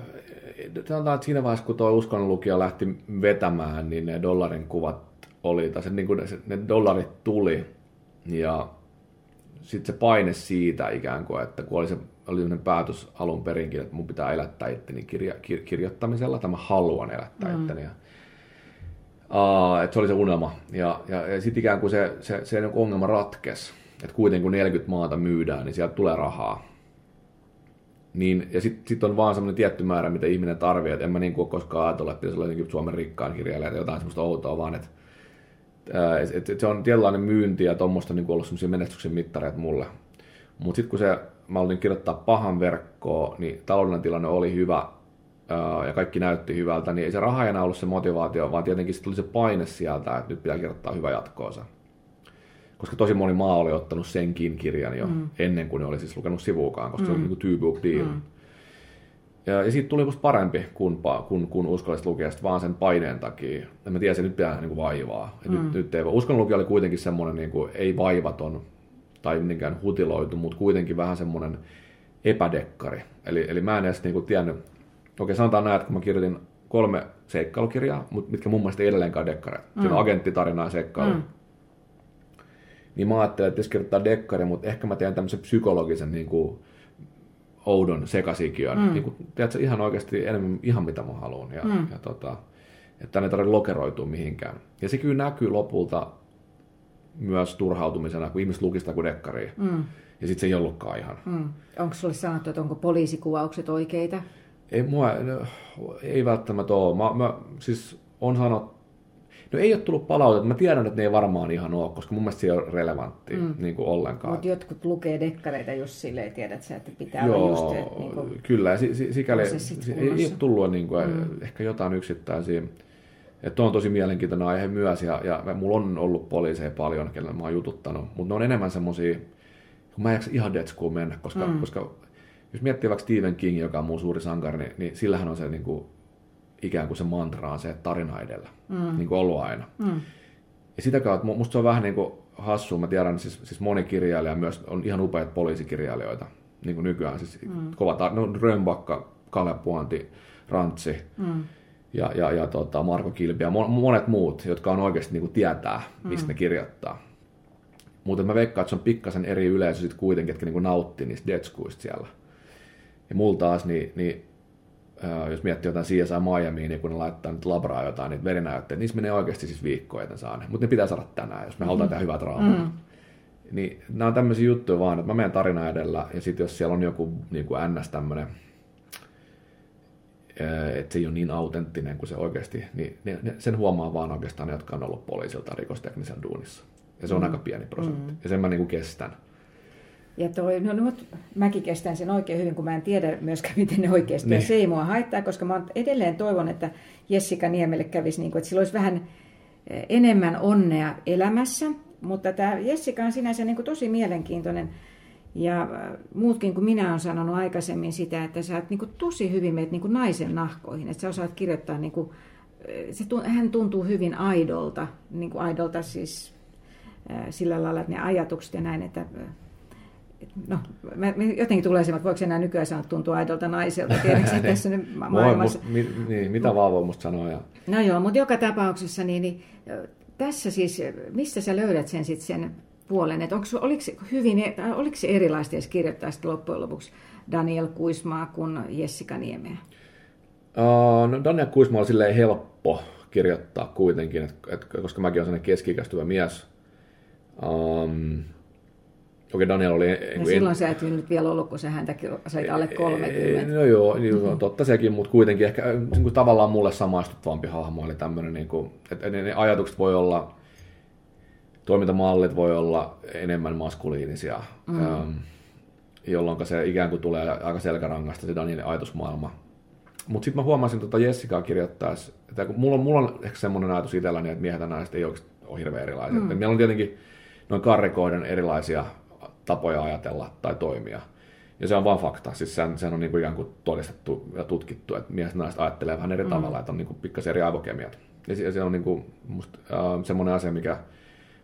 sanotaan, että siinä vaiheessa, kun tuo uskonnonlukija lähti vetämään, niin ne dollarin kuvat oli, tai se, niin kuin ne, ne dollarit tuli, ja sitten se paine siitä ikään kuin, että kun oli se oli päätös alun perinkin, että mun pitää elättää itteni kirja, kir, kirjoittamisella, tai mä haluan elättää mm. itteni. Ja Että se oli se unelma. Ja, ja, ja sitten ikään kuin se, se, se ongelma ratkesi. Että kuitenkin kun 40 maata myydään, niin sieltä tulee rahaa. Niin, ja sitten sit on vaan semmoinen tietty määrä, mitä ihminen tarvitsee. Että en mä niin kuin koskaan ajatella, että se on jotenkin Suomen rikkaan kirjailija tai jotain semmoista outoa, vaan että et, et, et se on tietynlainen myynti ja tuommoista niin ollut semmoisia menestyksen mittareita mulle. Mutta sitten kun se, mä olin kirjoittaa pahan verkkoon, niin taloudellinen tilanne oli hyvä ja kaikki näytti hyvältä, niin ei se raha enää ollut se motivaatio, vaan tietenkin tuli se paine sieltä, että nyt pitää kirjoittaa hyvä jatkoosa. Koska tosi moni maa oli ottanut senkin kirjan jo mm. ennen kuin ne oli siis lukenut sivuukaan, koska mm. se oli mm. niin kuin two book deal. Mm. Ja, ja siitä tuli musta parempi kuin, kuin, kuin uskolliset lukijat vaan sen paineen takia. Ja mä tiesin, että nyt pitää niin kuin vaivaa. mm. nyt, nyt ei, lukija oli kuitenkin semmoinen niin kuin, ei vaivaton tai mitenkään hutiloitu, mutta kuitenkin vähän semmoinen epädekkari. Eli, eli mä en edes niin kuin, tiennyt, Okei, sanotaan näin, että kun mä kirjoitin kolme seikkailukirjaa, mutta mitkä mun mielestä edelleenkaan dekkareita. Mm. Siinä on agenttitarina ja seikkailu. Mm. Niin mä ajattelin, että jos kirjoittaa dekkari, mutta ehkä mä teen tämmöisen psykologisen niin kuin, oudon sekasikiön. Mm. Niin kuin, tiedätkö, ihan oikeasti enemmän ihan mitä mä haluan. Ja, mm. ja tota, että ei tarvitse lokeroitua mihinkään. Ja se kyllä näkyy lopulta myös turhautumisena, kun ihmiset lukista kuin dekkaria. Mm. Ja sitten se ei ollutkaan ihan. Mm. Onko sulle sanottu, että onko poliisikuvaukset oikeita? Ei, mua, no, ei välttämättä ole. Mä, mä, siis on sanottu, No ei ole tullut palautetta. Mä tiedän, että ne ei varmaan ihan ole, koska mun mielestä se ei ole relevantti mm. niin kuin ollenkaan. Mutta jotkut lukee dekkareita just silleen, tiedät sä, että pitää Joo, olla just... Et, niin kuin kyllä, ja sikäli ei, ei ole tullut niin kuin, mm. ehkä jotain yksittäisiä. Että on tosi mielenkiintoinen aihe myös, ja, ja mulla on ollut poliiseja paljon, kenellä mä oon jututtanut, mutta ne on enemmän semmosia, kun mä en jaksa ihan detskuun mennä, koska, mm. koska jos miettii vaikka Stephen King, joka on mun suuri sankari, niin, niin sillähän on se niin kuin, ikään kuin se mantra on se, tarina edellä, mm. niin kuin ollut aina. Mm. Ja sitä kautta, musta se on vähän niin kuin hassua, mä tiedän, siis, siis moni kirjailija myös on ihan upeat poliisikirjailijoita, niin kuin nykyään, siis mm. kova tar- no, Römbakka, Kalle Puanti, Rantsi, mm. ja, ja, ja tota, Marko Kilpi ja monet muut, jotka on oikeasti niin kuin tietää, mistä mm. ne kirjoittaa. Mutta mä veikkaan, että se on pikkasen eri yleisö sitten kuitenkin, että niin nauttii niistä detskuista siellä. Ja mulla taas, niin, niin äh, jos miettii jotain CSI Miamiin, niin kun ne laittaa nyt labraa jotain niitä verinäytteitä, niissä menee oikeasti siis viikkoja, että saa ne. Mutta ne pitää saada tänään, jos me mm. halutaan tehdä hyvää draamaa. Mm. Niin nämä on tämmöisiä juttuja vaan, että mä menen tarina edellä, ja sitten jos siellä on joku niin kuin ns. tämmöinen, että se ei ole niin autenttinen kuin se oikeasti, niin sen huomaa vaan oikeastaan ne, jotka on ollut poliisilta rikosteknisen duunissa. Ja se on mm. aika pieni prosentti. Mm. Ja sen mä niin kuin kestän. Ja toi, no, no, mäkin kestän sen oikein hyvin, kun mä en tiedä myöskään, miten ne oikeasti niin. Ja se ei mua haittaa, koska mä edelleen toivon, että Jessica Niemelle kävisi niin kuin, että sillä olisi vähän eh, enemmän onnea elämässä. Mutta tämä Jessica on sinänsä niin kuin tosi mielenkiintoinen. Ja äh, muutkin kuin minä on sanonut aikaisemmin sitä, että sä oot niin kuin tosi hyvin meet niin kuin naisen nahkoihin. Että sä osaat kirjoittaa, niin kuin, eh, se, hän tuntuu hyvin aidolta, niin kuin aidolta siis sillä lailla, että ne ajatukset ja näin, että no, mä, mä jotenkin tulee se, että voiko enää nykyään sanoa tuntua aidolta naiselta, tiedätkö tässä nyt maailmassa. Voi, must, mi, niin, mitä vaan voi musta sanoa. Ja... No joo, mutta joka tapauksessa, niin, niin tässä siis, mistä sä löydät sen sitten sen puolen, että onko, oliko, hyvin, e- oliko se erilaista edes kirjoittaa sitten loppujen lopuksi Daniel Kuismaa kuin Jessica Niemeä? Uh, no Daniel Kuismaa on silleen helppo kirjoittaa kuitenkin, et, et, koska mäkin olen sellainen keski mies, Um, Okei, Daniel oli... Ja silloin en... sä et nyt vielä ollut, kun sä häntäkin sait alle 30. No joo, niin mm-hmm. totta sekin, mutta kuitenkin ehkä niin kuin tavallaan mulle samaistuttavampi hahmo, eli tämmöinen, niin kuin, että ne ajatukset voi olla, toimintamallit voi olla enemmän maskuliinisia, mm. um, jolloin se ikään kuin tulee aika selkärangasta se Danielin ajatusmaailma. Mutta sitten mä huomasin tuota Jessicaa kirjoittaessa, että kun mulla on, mulla on ehkä semmoinen ajatus itselläni, että miehet ja naiset ei oikeasti ole hirveän erilaisia. Mm. Meillä on tietenkin noin karrikoiden erilaisia tapoja ajatella tai toimia. Ja se on vain fakta. Siis sehän, sehän on niin kuin ikään kuin todistettu ja tutkittu, että ja naiset ajattelee vähän eri mm. tavalla, että on niin kuin pikkasen eri aivokemiat. Ja se, se on niin kuin musta, äh, semmoinen asia, mikä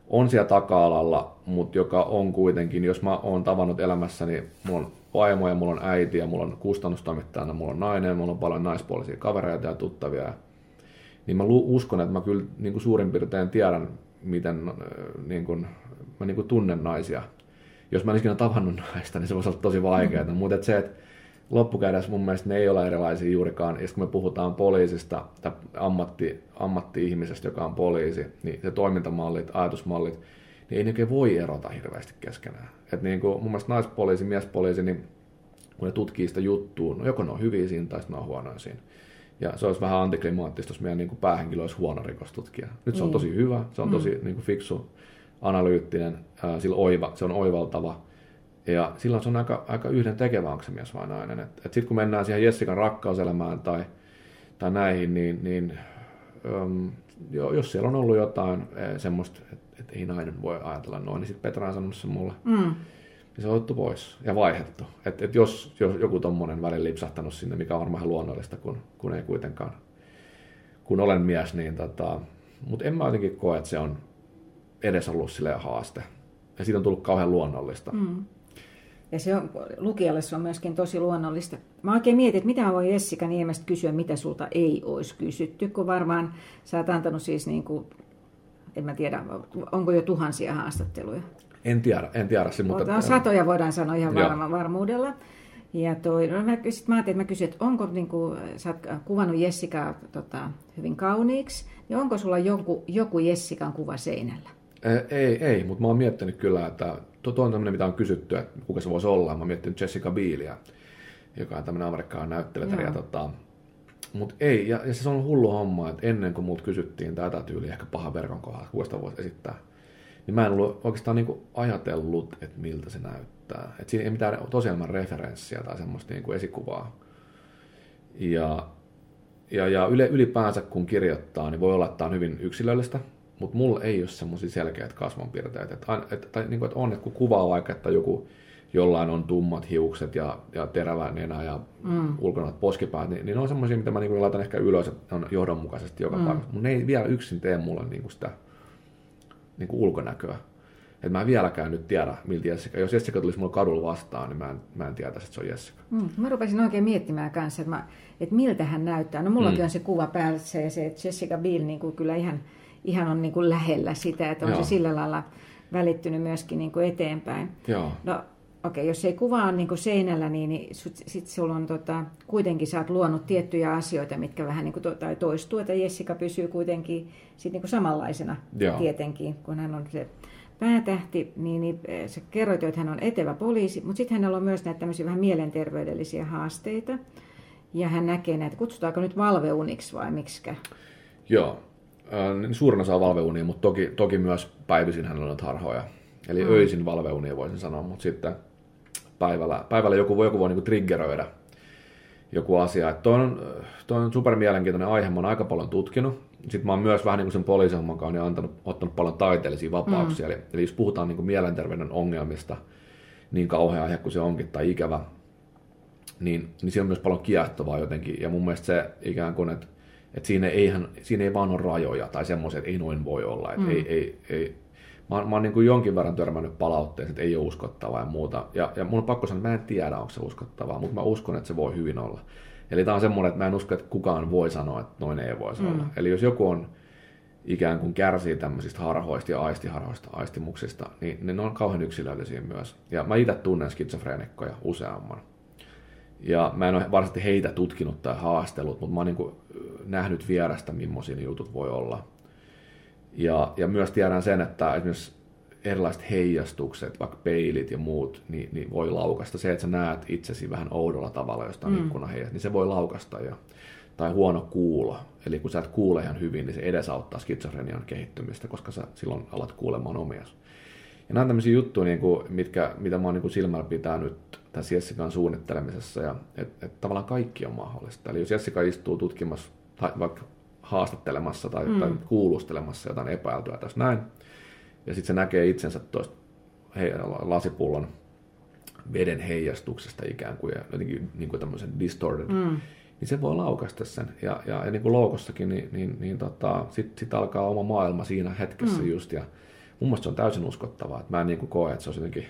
on siellä taka-alalla, mutta joka on kuitenkin, jos mä oon tavannut elämässäni, mulla on vaimo ja mulla on äiti ja mulla on kustannustoimittajana, mulla on nainen, mulla on paljon naispuolisia kavereita ja tuttavia, niin mä uskon, että mä kyllä niin kuin suurin piirtein tiedän, miten niin kuin, mä niin kuin tunnen naisia. Jos mä en ikinä tavannut naista, niin se voisi olla tosi vaikeaa. Mm-hmm. Mutta se, että loppukädessä mun mielestä ne ei ole erilaisia juurikaan. Ja kun me puhutaan poliisista tai ammatti, ammatti-ihmisestä, joka on poliisi, niin se toimintamallit, ajatusmallit, niin ei ne voi erota hirveästi keskenään. Et niin kuin mun mielestä naispoliisi, miespoliisi, niin kun ne tutkii sitä juttua, no joko ne on hyviä siinä tai ne on huonoja siinä. Ja se olisi vähän antiklimaattista, jos meidän niin kuin päähenkilö olisi huono rikostutkija. Nyt se on niin. tosi hyvä, se on tosi mm. niin kuin fiksu, analyyttinen, ää, sillä oiva, se on oivaltava. Ja silloin se on aika, aika yhden tekevä, onko se mies vai nainen. Et, et sitten kun mennään siihen Jessikan rakkauselämään tai, tai näihin, niin, niin äm, jos siellä on ollut jotain semmoista, että et ei nainen voi ajatella noin, niin sitten Petra on sanonut se mulle. Mm niin se on otettu pois ja vaihdettu. Et, et jos, jos joku tommonen väli lipsahtanut sinne, mikä on varmaan luonnollista, kun, kun ei kuitenkaan, kun olen mies, niin tota, mutta en mä jotenkin koe, että se on edes ollut silleen haaste. Ja siitä on tullut kauhean luonnollista. Mm. Ja se on, lukijalle se on myöskin tosi luonnollista. Mä oikein mietin, että mitä voi Jessica Niemestä kysyä, mitä sulta ei olisi kysytty, kun varmaan sä oot antanut siis niin kuin, en mä tiedä, onko jo tuhansia haastatteluja? En tiedä, en tiedä. Mutta, mutta satoja voidaan sanoa ihan varma, varmuudella. Ja toi, no mä, sit mä ajattelin, että mä kysyin, että onko, niin kuin, sä oot kuvannut Jessikaa tota, hyvin kauniiksi, niin onko sulla joku, joku Jessikan kuva seinällä? Ei, ei, mutta mä oon miettinyt kyllä, että tuo on tämmöinen, mitä on kysytty, että kuka se voisi olla. Mä oon miettinyt Jessica Bielia, joka on tämmöinen amerikkalainen näyttelijä. Tota, mutta ei, ja, ja se on hullu homma, että ennen kuin multa kysyttiin tätä tyyliä ehkä pahan verkon kohdalla, kuka sitä voisi esittää, niin mä en ollut oikeastaan niin kuin ajatellut, että miltä se näyttää. Että siinä ei mitään tosiaan referenssiä tai semmoista niin kuin esikuvaa. Ja, ja, ja ylipäänsä kun kirjoittaa, niin voi olla, että tämä on hyvin yksilöllistä, mutta mulla ei ole semmoisia selkeät kasvonpiirteitä. Että, että, tai, niin kuin, että on, että kun kuvaa vaikka, että joku jollain on tummat hiukset ja, ja terävä nenä ja mm. ulkonat poskipäät, niin, niin ne on semmoisia, mitä mä niin laitan ehkä ylös, että on johdonmukaisesti joka mm. paikassa. Mutta ne ei vielä yksin tee mulle niin kuin sitä niin kuin ulkonäköä. Et mä en vieläkään nyt tiedä, miltä Jessica, jos Jessica tulisi mulle kadulla vastaan, niin mä en, mä en tietäisi, että se on Jessica. Mm, mä rupesin oikein miettimään kanssa, että, mä, että miltä hän näyttää. No mullakin mm. on se kuva päällä, se, se että Jessica Biel niin kuin kyllä ihan, ihan on niin kuin lähellä sitä, että on Joo. se sillä lailla välittynyt myöskin niin kuin eteenpäin. Joo. No okei, okay, jos ei kuva on niin kuin seinällä, niin, niin sitten sulla on tota, kuitenkin sä oot luonut tiettyjä asioita, mitkä vähän niin kuin to, tai toistuu, että Jessica pysyy kuitenkin sit niin kuin samanlaisena Joo. tietenkin, kun hän on se päätähti, niin, niin eh, sä kerroit jo, että hän on etevä poliisi, mutta sitten hänellä on myös näitä tämmöisiä vähän mielenterveydellisiä haasteita. Ja hän näkee näitä, kutsutaanko nyt valveuniksi vai miksikä? Joo, äh, suurin osa on valveunia, mutta toki, toki myös päivisin hänellä on harhoja. Eli mm. öisin valveunia voisin sanoa, mutta sitten päivällä, päivällä joku voi, joku voi niin triggeröidä joku asia. Toi on, toi on super mielenkiintoinen aihe, mä oon aika paljon tutkinut. Sitten mä oon myös vähän niin sen poliisihomman kanssa niin antanut, ottanut paljon taiteellisia vapauksia. Mm. Eli, eli jos puhutaan niin mielenterveyden ongelmista, niin kauhea aihe kuin se onkin tai ikävä, niin, niin siinä on myös paljon kiehtovaa jotenkin. Ja mun mielestä se ikään kuin, että, että siinä, eihän, siinä ei vaan ole rajoja tai semmoisia, että ei noin voi olla. Että mm. ei, ei, ei, mä, mä oon niin kuin jonkin verran törmännyt palautteeseen, että ei ole uskottavaa ja muuta. Ja, ja mun on pakko sanoa, että mä en tiedä, onko se uskottavaa, mutta mä uskon, että se voi hyvin olla. Eli tämä on semmoinen, että mä en usko, että kukaan voi sanoa, että noin ei voisi mm. olla. Eli jos joku on ikään kuin kärsii tämmöisistä harhoista ja aistiharhoista, aistimuksista, niin, niin ne on kauhean yksilöllisiä myös. Ja mä itse tunnen skitsofreenikkoja useamman. Ja mä en ole varsinaisesti heitä tutkinut tai haastellut, mutta mä oon niin nähnyt vierestä, millaisia jutut voi olla. Ja, ja myös tiedän sen, että esimerkiksi erilaiset heijastukset, vaikka peilit ja muut, niin, niin voi laukasta. Se, että sä näet itsesi vähän oudolla tavalla jostain mm. ikkunaheijasta, niin se voi laukasta. Ja, tai huono kuulo. Eli kun sä et kuule ihan hyvin, niin se edesauttaa skitsofrenian kehittymistä, koska sä silloin alat kuulemaan omias. Ja nämä on tämmöisiä juttuja, niin kuin, mitkä, mitä mä oon niin silmällä pitänyt tässä Jessikan suunnittelemisessa. Ja, et, et, tavallaan kaikki on mahdollista. Eli jos Jessica istuu tutkimassa tai vaikka haastattelemassa tai, mm. tai kuulustelemassa jotain epäiltyä tässä näin, ja sitten se näkee itsensä tuosta he, lasipullon veden heijastuksesta ikään kuin ja jotenkin niin kuin tämmöisen distorted, mm. niin se voi laukasta sen. Ja, ja, ja niin kuin loukossakin, niin, niin, niin tota, sitten sit alkaa oma maailma siinä hetkessä mm. just. Ja mun mielestä se on täysin uskottavaa. Että mä en niin kuin koe, että se on jotenkin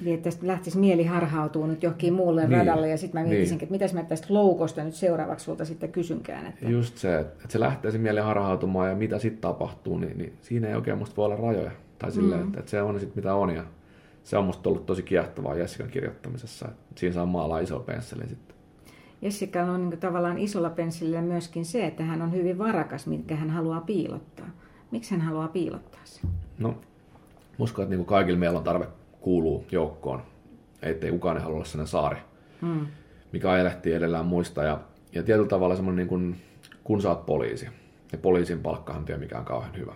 Eli että tästä lähtisi mieli harhautuu nyt johonkin muulle niin, radalle ja sitten mä miettisin, niin. että mitäs mä tästä loukosta nyt seuraavaksi sulta sitten kysynkään. Että... Just se, että se lähtee se mieli harhautumaan ja mitä sitten tapahtuu, niin, niin siinä ei oikein musta voi olla rajoja. Tai silleen, mm. että, että se on sitten mitä on ja se on musta ollut tosi kiehtovaa Jessikan kirjoittamisessa. Että siinä saa maalaa iso pensseli sitten. Jessica on niin tavallaan isolla pensselillä myöskin se, että hän on hyvin varakas, mitkä hän haluaa piilottaa. Miksi hän haluaa piilottaa sen? No, uskon, että niin kaikilla meillä on tarve kuuluu joukkoon. Ettei kukaan halua olla sellainen saari, mm. mikä ajelehtii edellään muista. Ja, ja tietyllä tavalla semmoinen, niin kun, kun sä oot poliisi, ja poliisin palkkahan ei mikään kauhean hyvä.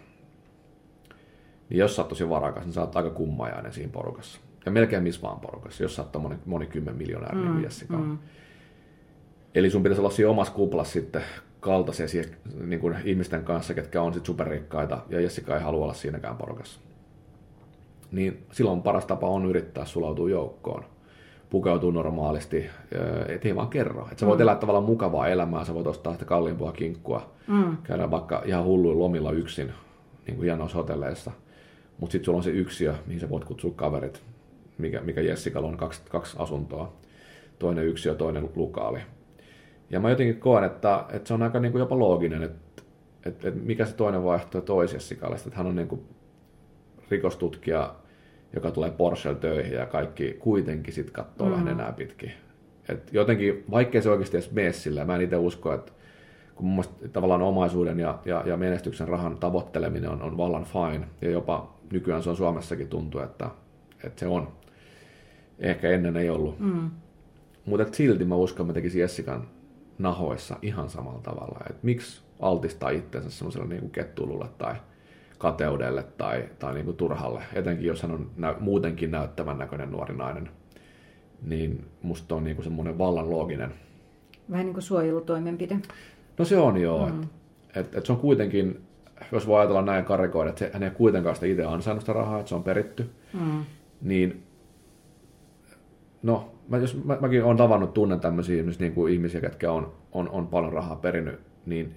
Niin jos sä oot tosi varakas, niin sä oot aika kummajainen siinä porukassa. Ja melkein missä vaan porukassa, jos sä oot moni, moni kymmen mm. niin Jessica. Mm. Eli sun pitäisi olla siinä omassa kuplassa sitten kaltaisia niin kuin ihmisten kanssa, ketkä on sitten superrikkaita, ja Jessica ei halua olla siinäkään porukassa niin silloin paras tapa on yrittää sulautua joukkoon pukeutua normaalisti, ettei vaan kerro. Että sä voit mm. elää tavallaan mukavaa elämää, sä voit ostaa sitä kalliimpua kinkkua, mm. käydä vaikka ihan hulluin lomilla yksin niin kuin hienoissa hotelleissa. Mutta sitten sulla on se yksiö, mihin sä voit kutsua kaverit, mikä, mikä Jessica on kaksi, kaksi asuntoa. Toinen yksiö, toinen lukaali. Ja mä jotenkin koen, että, että se on aika niin kuin jopa looginen, että, että, että mikä se toinen vaihtoehto olisi Jessicalle, että hän on niin kuin rikostutkija, joka tulee Porschel töihin ja kaikki kuitenkin sitten katsoo mm. vähän enää pitkin. Et jotenkin, vaikkei se oikeasti edes mene sillä, mä en itse usko, että kun mun mielestä tavallaan omaisuuden ja, ja, ja menestyksen rahan tavoitteleminen on, on vallan fine, ja jopa nykyään se on Suomessakin tuntuu, että, että se on. Ehkä ennen ei ollut. Mm. Mutta silti mä uskon, että mä tekisin Jessikan nahoissa ihan samalla tavalla. Et miksi altistaa itsensä semmoiselle niin kettuilulle tai kateudelle tai, tai niin kuin turhalle, etenkin jos hän on nä- muutenkin näyttävän näköinen nuori nainen, niin musta on niin kuin semmoinen vallan looginen. Vähän niin kuin suojelutoimenpide. No se on joo, mm. et, et se on kuitenkin, jos voi ajatella näin karikoida, että hän ei kuitenkaan sitä itse ansainnut sitä rahaa, että se on peritty, mm. niin no, mä, jos mä, mäkin olen tavannut, tunnen tämmöisiä niin kuin ihmisiä, jotka on, on, on paljon rahaa perinyt, niin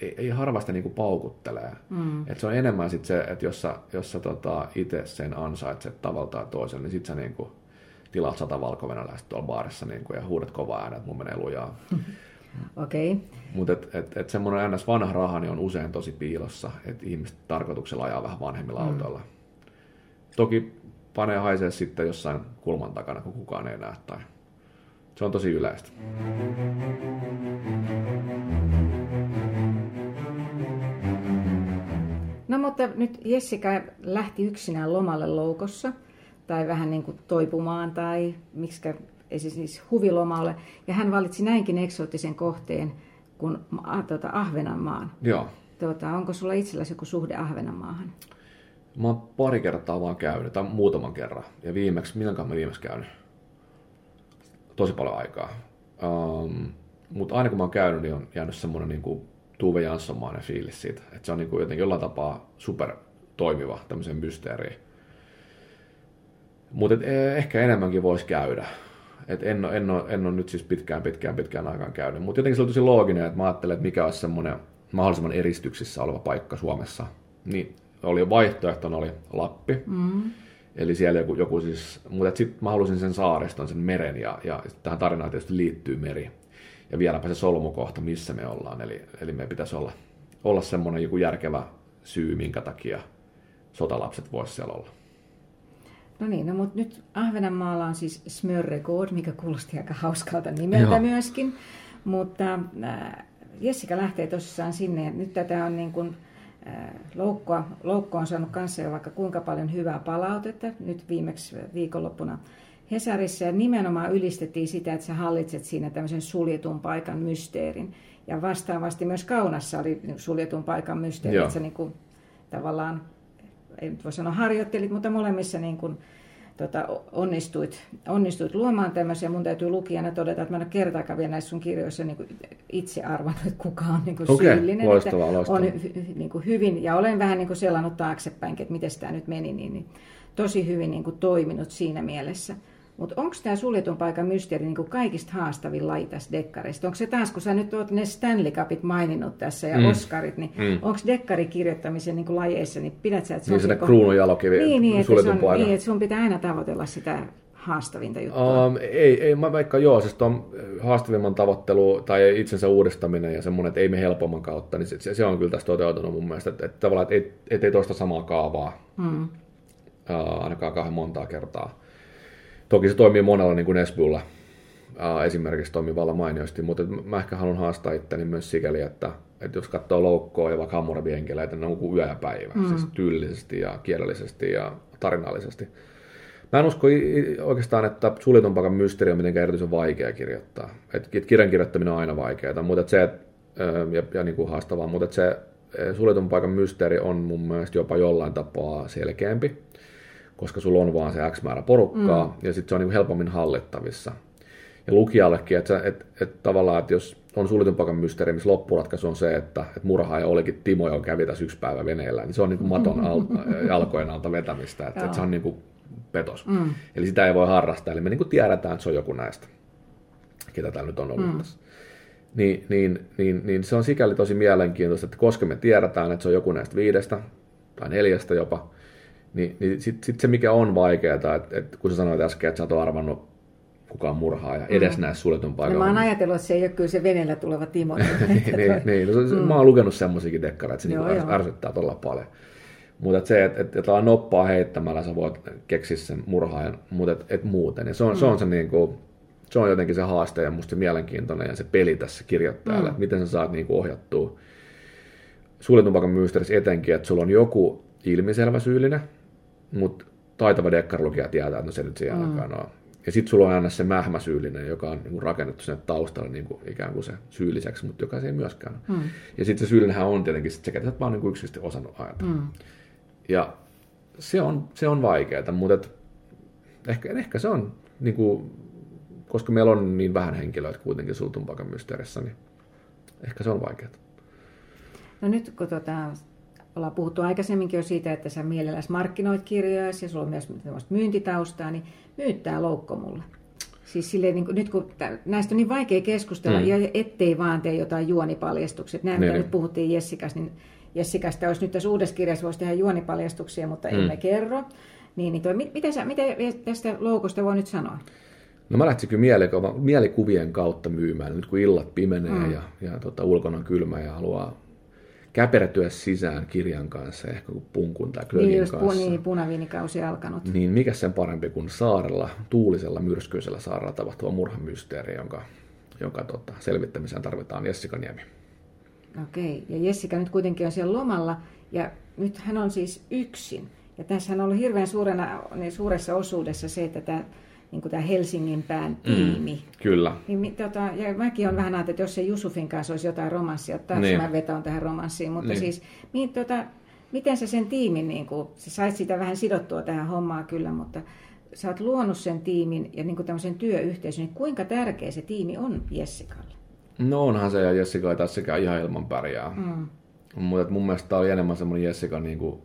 ei, ei harvasti niin kuin paukuttelee. Mm. Et se on enemmän sit se, että jos sä, jos sä tota itse sen ansaitset tavalla tai toisella, niin sit sä niin kuin tilaat sata valkovenäläistä tuolla baarissa niin kuin, ja huudat kovaa ääntä, että mun menee lujaa. Okei. Okay. Mutta et, et, et semmoinen ns. vanha raha niin on usein tosi piilossa, että ihmiset tarkoituksella ajaa vähän vanhemmilla mm. autoilla. Toki panee haisee sitten jossain kulman takana, kun kukaan ei näe. Tai se on tosi yleistä. No mutta nyt Jessica lähti yksinään lomalle loukossa tai vähän niin kuin toipumaan tai miksikä siis huvilomalle. Ja hän valitsi näinkin eksoottisen kohteen kuin tuota, Ahvenanmaan. Joo. Tuota, onko sulla itselläsi joku suhde Ahvenanmaahan? Mä oon pari kertaa vaan käynyt, tai muutaman kerran. Ja viimeksi, milloinkaan mä viimeksi käynyt? Tosi paljon aikaa. Um, Mutta aina kun mä oon käynyt, niin on jäänyt semmoinen niin kuin Tuve Janssonmainen fiilis siitä. Että se on niin kuin jotenkin jollain tapaa super toimiva tämmöisen mysteeriin. Mutta e, ehkä enemmänkin voisi käydä. Et en, ole, en, ole, en ole nyt siis pitkään, pitkään, pitkään aikaan käynyt. Mutta jotenkin se on tosi looginen, että mä ajattelen, että mikä olisi semmoinen mahdollisimman eristyksissä oleva paikka Suomessa. Niin oli vaihtoehtona oli Lappi. Mm. Eli siellä joku, joku siis, mutta sitten mä halusin sen saareston, sen meren, ja, ja tähän tarinaan tietysti liittyy meri. Ja vieläpä se solmukohta, missä me ollaan. Eli, eli me pitäisi olla, olla semmoinen joku järkevä syy, minkä takia sotalapset voisivat siellä olla. No niin, no mutta nyt Ahvenanmaalla on siis Smörregård, mikä kuulosti aika hauskalta nimeltä Joo. myöskin. Mutta äh, Jessica lähtee tosissaan sinne. Nyt tätä on niin kuin, äh, loukkoa, loukko on saanut kanssa jo vaikka kuinka paljon hyvää palautetta. Nyt viimeksi viikonloppuna Hesarissa ja nimenomaan ylistettiin sitä, että sä hallitset siinä tämmöisen suljetun paikan mysteerin. Ja vastaavasti myös Kaunassa oli suljetun paikan mysteeri, Joo. että sä niin kuin, tavallaan ei nyt voi sanoa harjoittelit, mutta molemmissa niin kuin, tota, onnistuit, onnistuit luomaan tämmöisiä. Mun täytyy lukijana todeta, että mä en ole kertaakaan vielä näissä sun kirjoissa niin kuin itse arvannut, että kuka on niin kuin okay, syyllinen. Loistavaa, loistavaa. On niin kuin hyvin, ja olen vähän niin kuin selannut taaksepäin, että miten tämä nyt meni, niin, niin tosi hyvin niin kuin toiminut siinä mielessä. Mutta onko tämä suljetun paikan mysteeri niin kaikista haastavin laji tässä dekkarista? Onko se taas, kun sä nyt oot ne Stanley Cupit maininnut tässä ja mm. Oscarit, niin mm. onko dekkarikirjoittamisen niin lajeissa, niin pidät sä, että se niin on... Niin jalokivi niin, niin, että on, paikan. niin, että sun pitää aina tavoitella sitä haastavinta juttua? Um, ei, ei, mä vaikka joo, siis tuon haastavimman tavoittelu tai itsensä uudistaminen ja semmoinen, että ei me helpomman kautta, niin se, se on kyllä tässä toteutunut mun mielestä, että, että tavallaan, että ei, et ei toista samaa kaavaa mm. uh, ainakaan kahden montaa kertaa. Toki se toimii monella niin kuin Nesbulla esimerkiksi toimivalla mainiosti, mutta mä ehkä haluan haastaa itteni myös sikäli, että, että jos katsoo loukkoa ja vaikka Hammurabi enkeleitä, ne on kuin yö ja päivä, mm. siis tyylisesti ja kielellisesti ja tarinallisesti. Mä en usko oikeastaan, että suljetun paikan mysteeri on mitenkään erityisen vaikea kirjoittaa. Et kirjan kirjoittaminen on aina vaikeaa, mutta se, ja, ja niin kuin haastavaa, mutta se suljetun paikan mysteeri on mun mielestä jopa jollain tapaa selkeämpi koska sulla on vaan se X määrä porukkaa, mm. ja sitten se on niin helpommin hallittavissa. Ja lukijallekin, että, että, että tavallaan, että jos on suljetun paikan mysteeri, missä loppuratkaisu on se, että, että murhaaja olikin Timo, joka kävi tässä yksi päivä veneellä, niin se on niin kuin maton al, jalkojen alta vetämistä, että, että se on niin kuin petos. Mm. Eli sitä ei voi harrastaa, eli me niin kuin tiedetään, että se on joku näistä, ketä täällä nyt on ollut mm. tässä. Niin, niin, niin, niin se on sikäli tosi mielenkiintoista, että koska me tiedetään, että se on joku näistä viidestä tai neljästä jopa, niin, niin sitten sit se, mikä on vaikeaa, että, että kun sä sanoit äsken, että sä oot arvannut kukaan murhaa ja edes mm. näe suljetun paikan. No, mä oon ajatellut, että se ei ole kyllä se veneellä tuleva Timo. niin, niin, niin. No, mm. Mä oon lukenut semmoisiakin dekkareita, että se joo, niinku ärsyttää todella paljon. Mutta se, että et, et noppaa heittämällä sä voit keksiä sen murhaajan, mutta et, et muuten. Ja se on, mm. se on se niinku, se on jotenkin se haaste ja musta se mielenkiintoinen ja se peli tässä kirjoittajalle, mm. että miten sä saat niinku ohjattua suljetun paikan mysteerissä etenkin, että sulla on joku ilmiselvä syyllinen, mutta taitava dekkarlukija tietää, että no se nyt se mm. ainakaan on. Ja sitten sulla on aina se mähmäsyyllinen, joka on niin rakennettu sinne taustalle niin kuin ikään kuin se syylliseksi, mutta joka se ei myöskään. Mm. Ja sitten se syyllinenhän on tietenkin se, että sä vaan niin yksisesti osannut ajatella. Mm. Ja se on, se on vaikeaa, mutta et, ehkä, ehkä se on, niin kuin, koska meillä on niin vähän henkilöitä kuitenkin sultun paikan mysteerissä, niin ehkä se on vaikeaa. No nyt kun tota, ollaan puhuttu aikaisemminkin jo siitä, että sä mielelläsi markkinoit kirjoja ja sulla on myös myyntitaustaa, niin myyttää loukko mulle. Siis silleen, niin kuin, nyt kun näistä on niin vaikea keskustella, mm. ja ettei vaan tee jotain juonipaljastuksia. Nämä, mitä niin. nyt puhuttiin Jessikas, niinJessikasta olisi nyt tässä uudessa kirjassa voisi tehdä juonipaljastuksia, mutta mm. emme kerro. Niin, niin toi, mitä, sä, mitä tästä loukosta voi nyt sanoa? No mä lähtisin kyllä mielikuvien kautta myymään, nyt kun illat pimenee mm. ja, ja tota, ulkona on kylmä ja haluaa käpertyä sisään kirjan kanssa, ehkä kuin punkun tai klögin niin, kanssa. Niin, punaviinikausi alkanut. Niin, mikä sen parempi kuin saarella, tuulisella, myrskyisellä saarella tapahtuva murhamysteeri, jonka, jonka tota, selvittämiseen tarvitaan Jessica Niemi. Okei, ja Jessica nyt kuitenkin on siellä lomalla, ja nyt hän on siis yksin. Ja tässä on ollut hirveän suurena, niin suuressa osuudessa se, että tämä niin kuin tämä Helsingin pään mm, tiimi. Mm, kyllä. Niin, tota, ja mäkin olen vähän ajatellut, että jos se Jusufin kanssa olisi jotain romanssia, taas niin. mä vetoan tähän romanssiin, mutta niin. siis niin, tota, miten sä sen tiimin, niin kuin, sä sait sitä vähän sidottua tähän hommaan kyllä, mutta sä oot luonut sen tiimin ja niin kuin tämmöisen työyhteisön, niin kuinka tärkeä se tiimi on Jessikalle? No onhan se, ja Jessica ei tässäkään ihan ilman pärjää. Mm. Mutta mun mielestä tämä oli enemmän semmoinen Jessica niin kuin,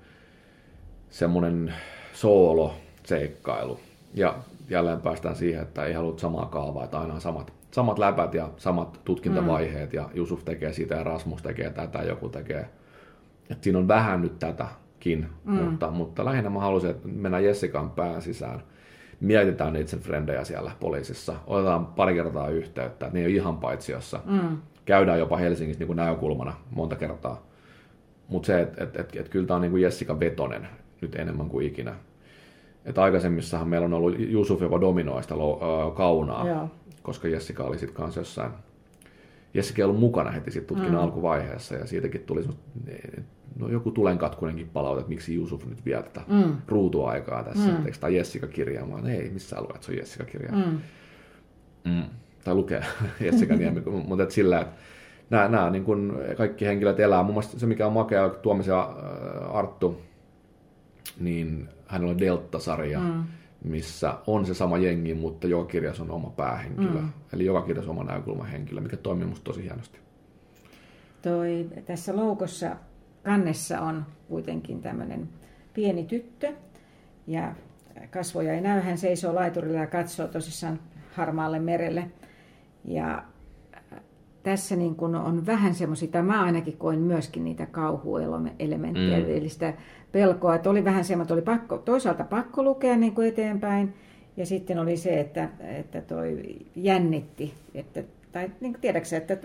semmoinen soolo-seikkailu. Ja jälleen päästään siihen, että ei halua samaa kaavaa, että aina on samat, samat läpät ja samat tutkintavaiheet, mm. ja Jusuf tekee sitä ja Rasmus tekee tätä, joku tekee. Et siinä on vähän nyt tätäkin, mm. mutta, mutta lähinnä mä halusin, että mennään Jessikan pään sisään, mietitään niitä sen frendejä siellä poliisissa, otetaan pari kertaa yhteyttä, että ne ei ole ihan paitsiossa. Mm. Käydään jopa Helsingissä niin kuin näkökulmana monta kertaa. Mutta se, että et, et, et, kyllä tämä on niin kuin Jessica Vetonen nyt enemmän kuin ikinä. Että aikaisemmissahan meillä on ollut Jusuf, joka dominoi sitä kaunaa, Joo. koska Jessica oli sitten kanssa jossain Jessica ei ollut mukana heti sit tutkinnan mm. alkuvaiheessa ja siitäkin tuli no joku tulenkatkunenkin palaute, että miksi Jusuf nyt vie tätä mm. ruutuaikaa tässä, mm. eikö tämä Jessica kirjaamaan, ei missään lue, että se on Jessica kirjaamaan. Mm. Mm. Tai lukee Jessica Niemi, mutta sillä, että nämä, nämä niin kun kaikki henkilöt elää. Mun mielestä se, mikä on makea, Tuomisen Arttu, niin hänellä on Delta-sarja, mm. missä on se sama jengi, mutta joka kirjassa on oma päähenkilö. Mm. Eli joka kirjassa on oma näkökulmahenkilö, mikä toimii musta tosi hienosti. Toi, tässä loukossa kannessa on kuitenkin tämmöinen pieni tyttö ja kasvoja ei näy. Hän seisoo laiturilla ja katsoo tosissaan harmaalle merelle. Ja tässä niin kuin on vähän semmoisia, tai mä ainakin koin myöskin niitä kauhuelementtejä, mm. eli sitä pelkoa, että oli vähän semmoista, oli pakko, toisaalta pakko lukea niin kuin eteenpäin, ja sitten oli se, että, että toi jännitti, että tai niin kuin tiedätkö että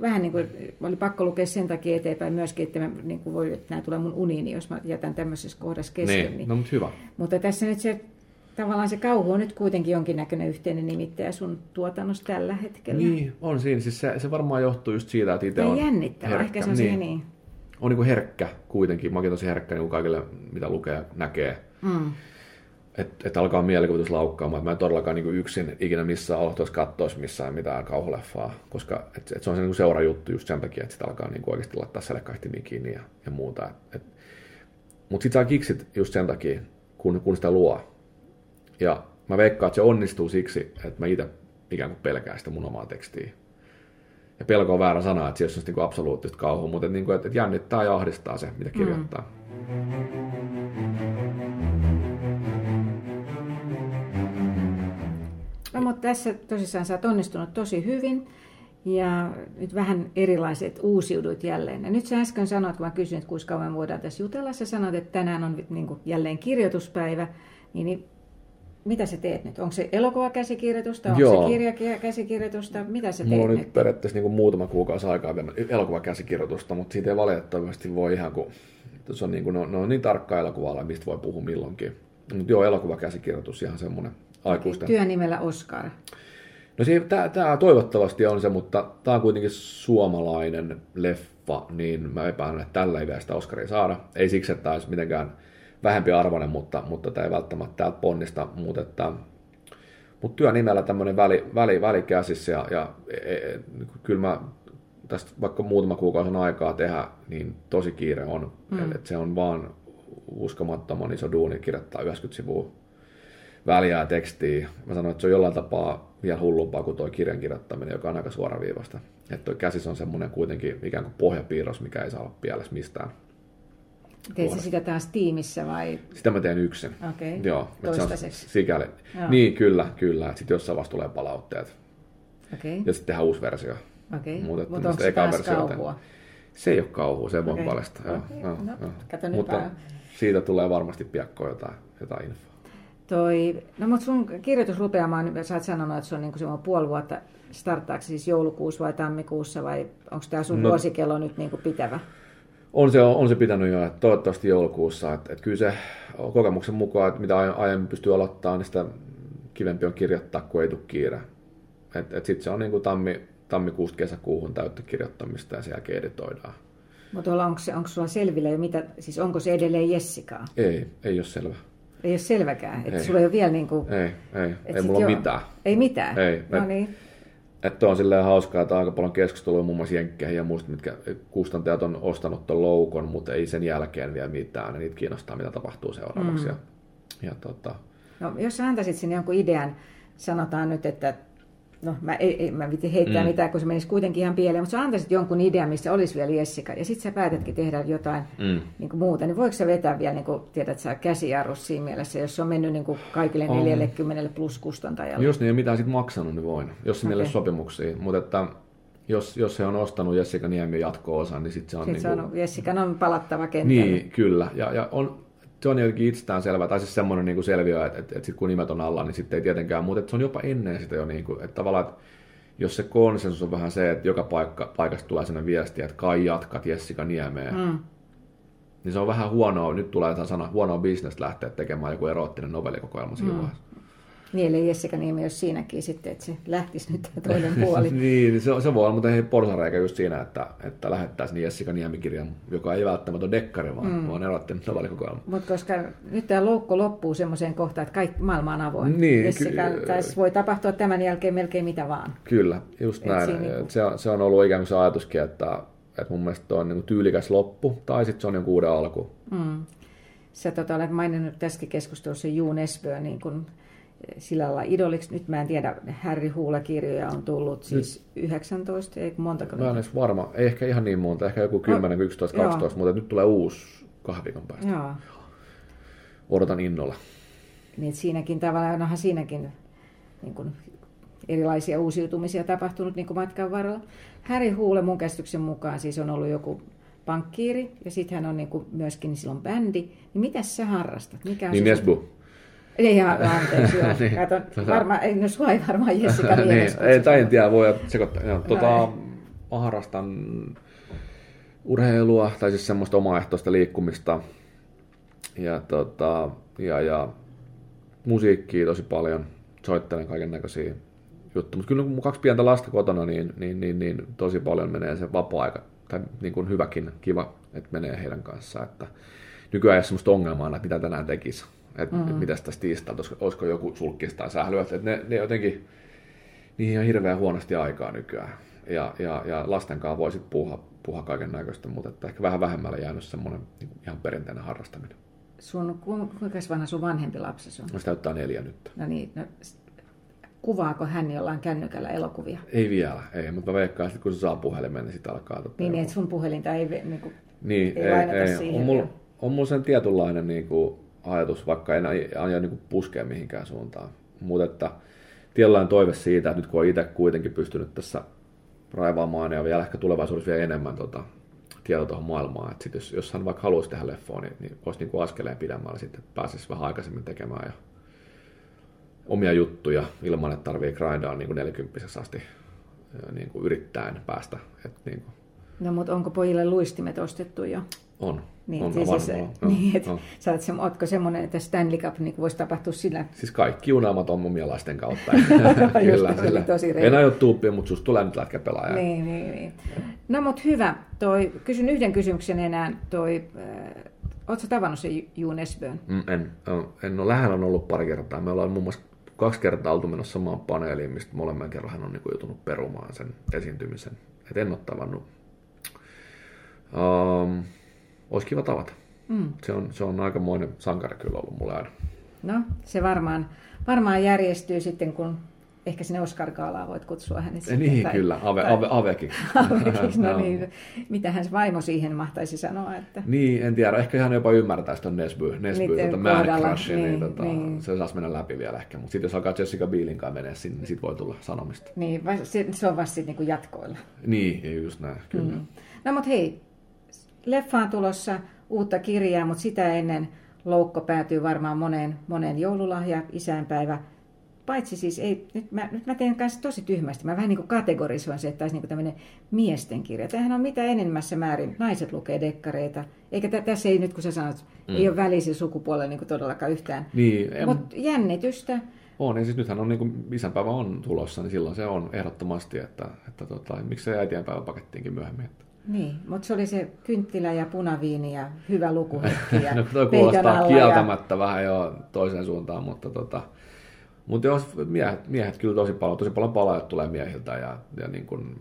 vähän niin kuin oli pakko lukea sen takia eteenpäin myöskin, että, mä, niin kuin voi, että nämä tulee mun uniini, jos mä jätän tämmöisessä kohdassa kesken. Niin, niin. No, mutta hyvä. Mutta tässä nyt se tavallaan se kauhu on nyt kuitenkin jonkinnäköinen yhteinen nimittäjä sun tuotannossa tällä hetkellä. Niin, on siinä. Siis se, se varmaan johtuu just siitä, että itse on jännittävä, herkkä. ehkä se on niin. niin. On niin kuin herkkä kuitenkin. Mäkin tosi herkkä niin kuin kaikille, mitä lukee, näkee. Mm. Että et alkaa mielikuvitus laukkaamaan. Mä en todellakaan niin kuin yksin ikinä missään aloittaisi katsoisi missään mitään kauhuleffaa, koska et, et se on se niin seurajuttu just sen takia, että sitä alkaa niin kuin oikeasti laittaa selkäihtimia kiinni ja, ja muuta. Mutta sitten saa kiksit just sen takia, kun, kun sitä luo. Ja mä veikkaan, että se onnistuu siksi, että mä itse ikään kuin pelkään sitä mun omaa tekstiä. Ja pelko on väärä sana, että se on niin absoluuttista kauhua, mutta että, niin kuin, että jännittää ja ahdistaa se, mitä kirjoittaa. Mm. No, mutta tässä tosissaan sä oot onnistunut tosi hyvin ja nyt vähän erilaiset uusiudut jälleen. Ja nyt sä äsken sanoit, kun mä kysyin, että kuinka kauan voidaan tässä jutella, sä sanoit, että tänään on niin kuin jälleen kirjoituspäivä, niin, niin mitä sä teet nyt? Onko se elokuvakäsikirjoitusta, onko Joo. se kirjakäsikirjoitusta, mitä sä teet Mulla on nyt? periaatteessa niin kuin muutama kuukausi aikaa vielä elokuvakäsikirjoitusta, mutta siitä ei valitettavasti voi ihan kun se on niin, kuin, ne, on, ne on niin tarkkaa elokuvalla, mistä voi puhua milloinkin. Mutta joo, elokuvakäsikirjoitus ihan semmoinen aikuisten. Työnimellä Oscar. No tämä toivottavasti on se, mutta tämä on kuitenkin suomalainen leffa, niin mä epäilen, että tällä ei vielä sitä Oscaria saada. Ei siksi, että tämä olisi mitenkään vähempi arvoinen, mutta, mutta tämä ei välttämättä täältä ponnista, mutta että mutta työnimellä tämmöinen väli, väli, väli käsissä ja, ja e, e, kyllä mä tästä vaikka muutama kuukausi aikaa tehdä, niin tosi kiire on. Mm. Et se on vaan uskomattoman iso duuni kirjoittaa 90 sivua väliä tekstiä. Mä sanoin, että se on jollain tapaa vielä hullumpaa kuin tuo kirjan kirjoittaminen, joka on aika suoraviivasta. Että tuo käsis on semmoinen kuitenkin ikään kuin pohjapiirros, mikä ei saa olla pielessä mistään. Teet sä sitä taas tiimissä vai? Sitä mä teen yksin. Okei, Joo, se on toistaiseksi. sikäli. Joo. Niin, kyllä, kyllä. Sitten jossain vaiheessa tulee palautteet. Okei, Ja sitten tehdään uusi versio. okei. Mutta että Mutta onko sitä se taas kauhua? Se ei ole kauhua, se voi Okei. paljastaa. Joo, joo, no, joo. kato nyt Mutta siitä tulee varmasti piakkoa jotain, jotain infoa. Toi, no mutta sun kirjoitusrupeama, niin sä oot sanonut, että se on niinku semmoinen puoli vuotta. Starttaako se siis joulukuussa vai tammikuussa vai onko tämä sun No- vuosikello nyt niinku pitävä? On se, on se pitänyt jo, että toivottavasti joulukuussa. Että, että kyllä se kokemuksen mukaan, että mitä aie- aiemmin pystyy aloittamaan, niin sitä kivempi on kirjoittaa, kun ei tule kiire. Sitten se on niin kuin tammi, tammikuusta kesäkuuhun täyttä kirjoittamista ja sen jälkeen editoidaan. Mutta onko, se, onko sulla selvillä jo mitä, siis onko se edelleen Jessikaa? Ei, ei ole selvä. Ei ole selväkään, että Ei. sulla ei ole vielä niinku... Ei, ei, ei sit mulla ole joo. mitään. Ei mitään? Ei. No Et- niin. Että on silleen hauskaa, että aika paljon keskustelua muun muassa Jenkkeihin ja muista, mitkä kustantajat on ostanut ton loukon, mutta ei sen jälkeen vielä mitään. Niitä kiinnostaa, mitä tapahtuu seuraavaksi. Mm. Ja, ja tota, No, jos sä antaisit sinne jonkun idean, sanotaan nyt, että no mä, ei, ei, mä viti heittää mm. Mitään, kun se menisi kuitenkin ihan pieleen, mutta sä antaisit jonkun idean, missä olisi vielä Jessica, ja sitten sä päätätkin tehdä jotain mm. niin kuin muuta, niin voiko sä vetää vielä, niin kuin, tiedät sä, käsijarrus siinä mielessä, jos se on mennyt niin kuin kaikille On. 40 plus kustantajalle? Jos ne ei ole mitään sit maksanut, niin voin, jos se okay. Sopimuksia. Mutta että jos, jos he on ostanut Jessica Niemi jatko-osan, niin sitten se on... Sitten se niinku- on, Jessican on palattava kentälle. Niin, kyllä. Ja, ja on, se on jotenkin itsestään selvää, tai siis semmoinen niin selviö, että, että, että sit kun nimet on alla, niin sitten ei tietenkään, mutta että se on jopa ennen sitä jo, niin kuin, että tavallaan, että jos se konsensus on vähän se, että joka paikka, paikasta tulee sellainen viesti, että kai jatkat Jessica Niemeen, mm. Mm. niin se on vähän huonoa, nyt tulee tämä sana, huonoa bisnestä lähteä tekemään joku eroottinen novellikokoelma siinä mm. vaiheessa. Niin, eli Jessica Niemi olisi siinäkin sitten, että se lähtisi nyt toinen puoli. niin, se, se voi olla, mutta ei porsareikä just siinä, että, että lähettäisiin niin Jessica Niemi-kirjan, joka ei välttämättä ole dekkari, vaan, mm. vaan erottinen novellikokoelma. Mutta koska nyt tämä loukko loppuu semmoiseen kohtaan, että kaikki maailma on avoin. Niin, Jessica, ky- tässä voi tapahtua tämän jälkeen melkein mitä vaan. Kyllä, just Et näin. niinku- se, on, se on ollut ikään kuin se ajatuskin, että, että mun mielestä on niin tyylikäs loppu, tai sitten se on jonkun uuden alku. Mm. Sä tota, olet maininnut tässäkin keskustelussa Juun Esbø niin kun, sillä lailla idoliksi. Nyt mä en tiedä, Harry Huula-kirjoja on tullut siis 19, ei montako Mä en edes varma, ei ehkä ihan niin monta, ehkä joku 10, 11, joo. 12, mutta nyt tulee uusi kahden viikon päästä. Joo, Odotan innolla. niin siinäkin tavallaan, onhan siinäkin niin kun, erilaisia uusiutumisia tapahtunut niin kuin matkan varrella. Harry Huule mun käsityksen mukaan siis on ollut joku pankkiiri ja sitten hän on niin kuin myöskin silloin bändi. Niin mitä sä harrastat? Mikä on Niin Nesbu. Ei ihan, anteeksi, joo. Niin, Kato, tota- varmaan, ei, no sua ei varmaan Jessica niin, ei, tai en tiedä, voi sekoittaa. Joo, tota, No mä harrastan urheilua, tai siis semmoista omaehtoista liikkumista. Ja, tota, ja, ja musiikkia tosi paljon. Soittelen kaiken näköisiä juttuja. Mutta kyllä kun mun kaksi pientä lasta kotona, niin, niin, niin, niin tosi paljon menee se vapaa-aika. Tai niin kuin hyväkin, kiva, että menee heidän kanssaan. Että nykyään ei ole semmoista ongelmaa, että mitä tänään tekisi. Että mm-hmm. mitä tästä tiistailta, olisiko, olisiko joku sulkkista tai sählyä. Että ne, ne jotenkin, niihin on hirveän huonosti aikaa nykyään. Ja, ja, ja lasten kanssa voi sitten puhua, puhua kaiken näköistä, mutta että ehkä vähän vähemmällä jäänyt semmoinen niin ihan perinteinen harrastaminen. Sun, ku- kuinka vanha sun vanhempi lapsesi on? No se täyttää neljä nyt. No niin, no, kuvaako hän jollain kännykällä elokuvia? Ei vielä, ei, mutta mä veikkaan, että kun se saa puhelimen, niin sitten alkaa... Tota, Niin, joku- että sun puhelinta ei, niin kuin, niin, ei ei, ei, on, mulla, on mulla sen tietynlainen niin kuin, ajatus, vaikka en aio, niin kuin, puskea mihinkään suuntaan. Mutta että tietynlainen toive siitä, että nyt kun on itse kuitenkin pystynyt tässä raivaamaan ja vielä ehkä tulevaisuudessa vielä enemmän tota, tietoa tuohon maailmaan, että sit jos, jos hän vaikka haluaisi tehdä leffoa, niin, niin olisi niin kuin askeleen pidemmällä sitten, että pääsisi vähän aikaisemmin tekemään ja omia juttuja ilman, että tarvii grindaa niin kuin 40 asti niin kuin yrittäen päästä. Että niin kuin, no mutta onko pojille luistimet ostettu jo? on. Niin, on siis, varmaan, siis, on, niin että sä oot, se, ootko semmoinen, että Stanley Cup niin voisi tapahtua sillä? Siis kaikki unelmat on omia lasten kautta. Just, oli tosi. En aio tuuppia, mutta susta tulee nyt lätkäpelaaja. Niin, niin, niin. No mutta hyvä. Toi, kysyn yhden kysymyksen enää. Toi, äh, ootko tavannut sen Juun Esbön? Mm, En, en ole lähellä on ollut pari kertaa. Me ollaan muun muassa kaksi kertaa oltu menossa samaan paneeliin, mistä molemmin kerran hän on niin joutunut perumaan sen esiintymisen. Et en ole tavannut. Um, olisi kiva tavata. Mm. Se on, se on aikamoinen sankari kyllä ollut mulle aina. No, se varmaan, varmaan järjestyy sitten, kun ehkä sinne Oscar voit kutsua hänet. Sitten, niin, tai, kyllä, ave, tai, ave, avekiksi. avekiksi no, no niin, mitähän vaimo siihen mahtaisi sanoa? Että... Niin, en tiedä, ehkä hän jopa ymmärtäisi tuon Nesby, Nesby tuota Man Crushin, niin, niin, tota, niin, se saisi mennä läpi vielä ehkä. Mutta sitten jos alkaa Jessica Bielin kanssa menee sinne, niin sitten voi tulla sanomista. Niin, se, se on vasta sitten niinku jatkoilla. Niin, just näin, kyllä. Mm. No mutta hei, leffaan tulossa uutta kirjaa, mutta sitä ennen loukko päätyy varmaan moneen, moneen joululahja, isänpäivä. Paitsi siis, ei, nyt, mä, nyt mä teen kanssa tosi tyhmästi. Mä vähän niin kuin kategorisoin se, että olisi niin tämmöinen miesten kirja. Tämähän on mitä enemmässä määrin. Naiset lukee dekkareita. Eikä tä, tässä ei nyt, kun sä sanot, mm. ei ole välisen sukupuolella niin kuin todellakaan yhtään. Niin, Mutta jännitystä. On, ja siis nythän on niin kuin isänpäivä on tulossa, niin silloin se on ehdottomasti, että, että tota, miksei äitienpäivä pakettiinkin myöhemmin. Että niin, mutta se oli se kynttilä ja punaviini ja hyvä lukuhetki ja no, toi kuulostaa kieltämättä ja... vähän jo toiseen suuntaan, mutta tota, mutta jos miehet, miehet kyllä tosi paljon, tosi paljon palaajat tulee miehiltä ja, ja niin kuin,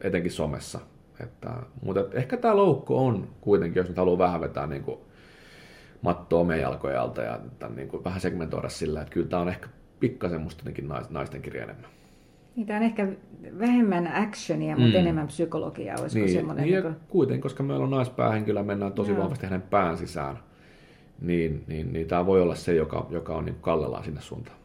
etenkin somessa. Että, mutta et ehkä tämä loukko on kuitenkin, jos nyt haluaa vähän vetää niin mattoa omien jalkojen alta ja tämän, niin vähän segmentoida sillä, että kyllä tämä on ehkä pikkasen musta naisten kirja enemmän. Niitä on ehkä vähemmän actionia, mutta mm. enemmän psykologiaa, olisiko niin, semmoinen? Niin, niin kuitenkin, koska meillä on naispäähenkilö, mennään tosi Joo. vahvasti hänen pään sisään, niin, niin, niin tämä voi olla se, joka, joka on niin kallellaan sinne suuntaan.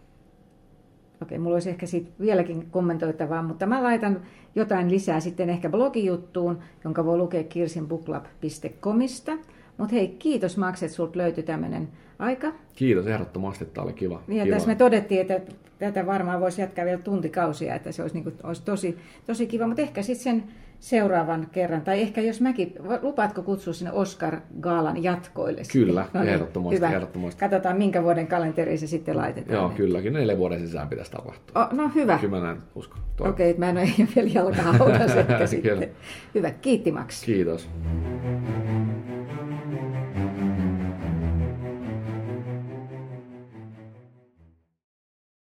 Okei, mulla olisi ehkä siitä vieläkin kommentoitavaa, mutta mä laitan jotain lisää sitten ehkä blogijuttuun, jonka voi lukea kirsinbuklab.comista. Mutta hei, kiitos Max, että sulta löytyi tämmöinen aika. Kiitos ehdottomasti, tämä oli kiva. Niin, ja kiva. tässä me todettiin, että tätä varmaan voisi jatkaa vielä tuntikausia, että se olisi, niin kuin, olisi tosi, tosi kiva, mutta ehkä sitten sen seuraavan kerran, tai ehkä jos mäkin, lupaatko kutsua sinne Oscar Gaalan jatkoille? Kyllä, no niin, ehdottomasti, hyvä. ehdottomasti. Katsotaan, minkä vuoden kalenteriin se sitten laitetaan. Joo, kylläkin, neljä vuoden sisään pitäisi tapahtua. Oh, no hyvä. Kyllä mä näin uskon. Okei, okay, mä en ole vielä jalkaa sitten. Hyvä, kiitti Max. Kiitos.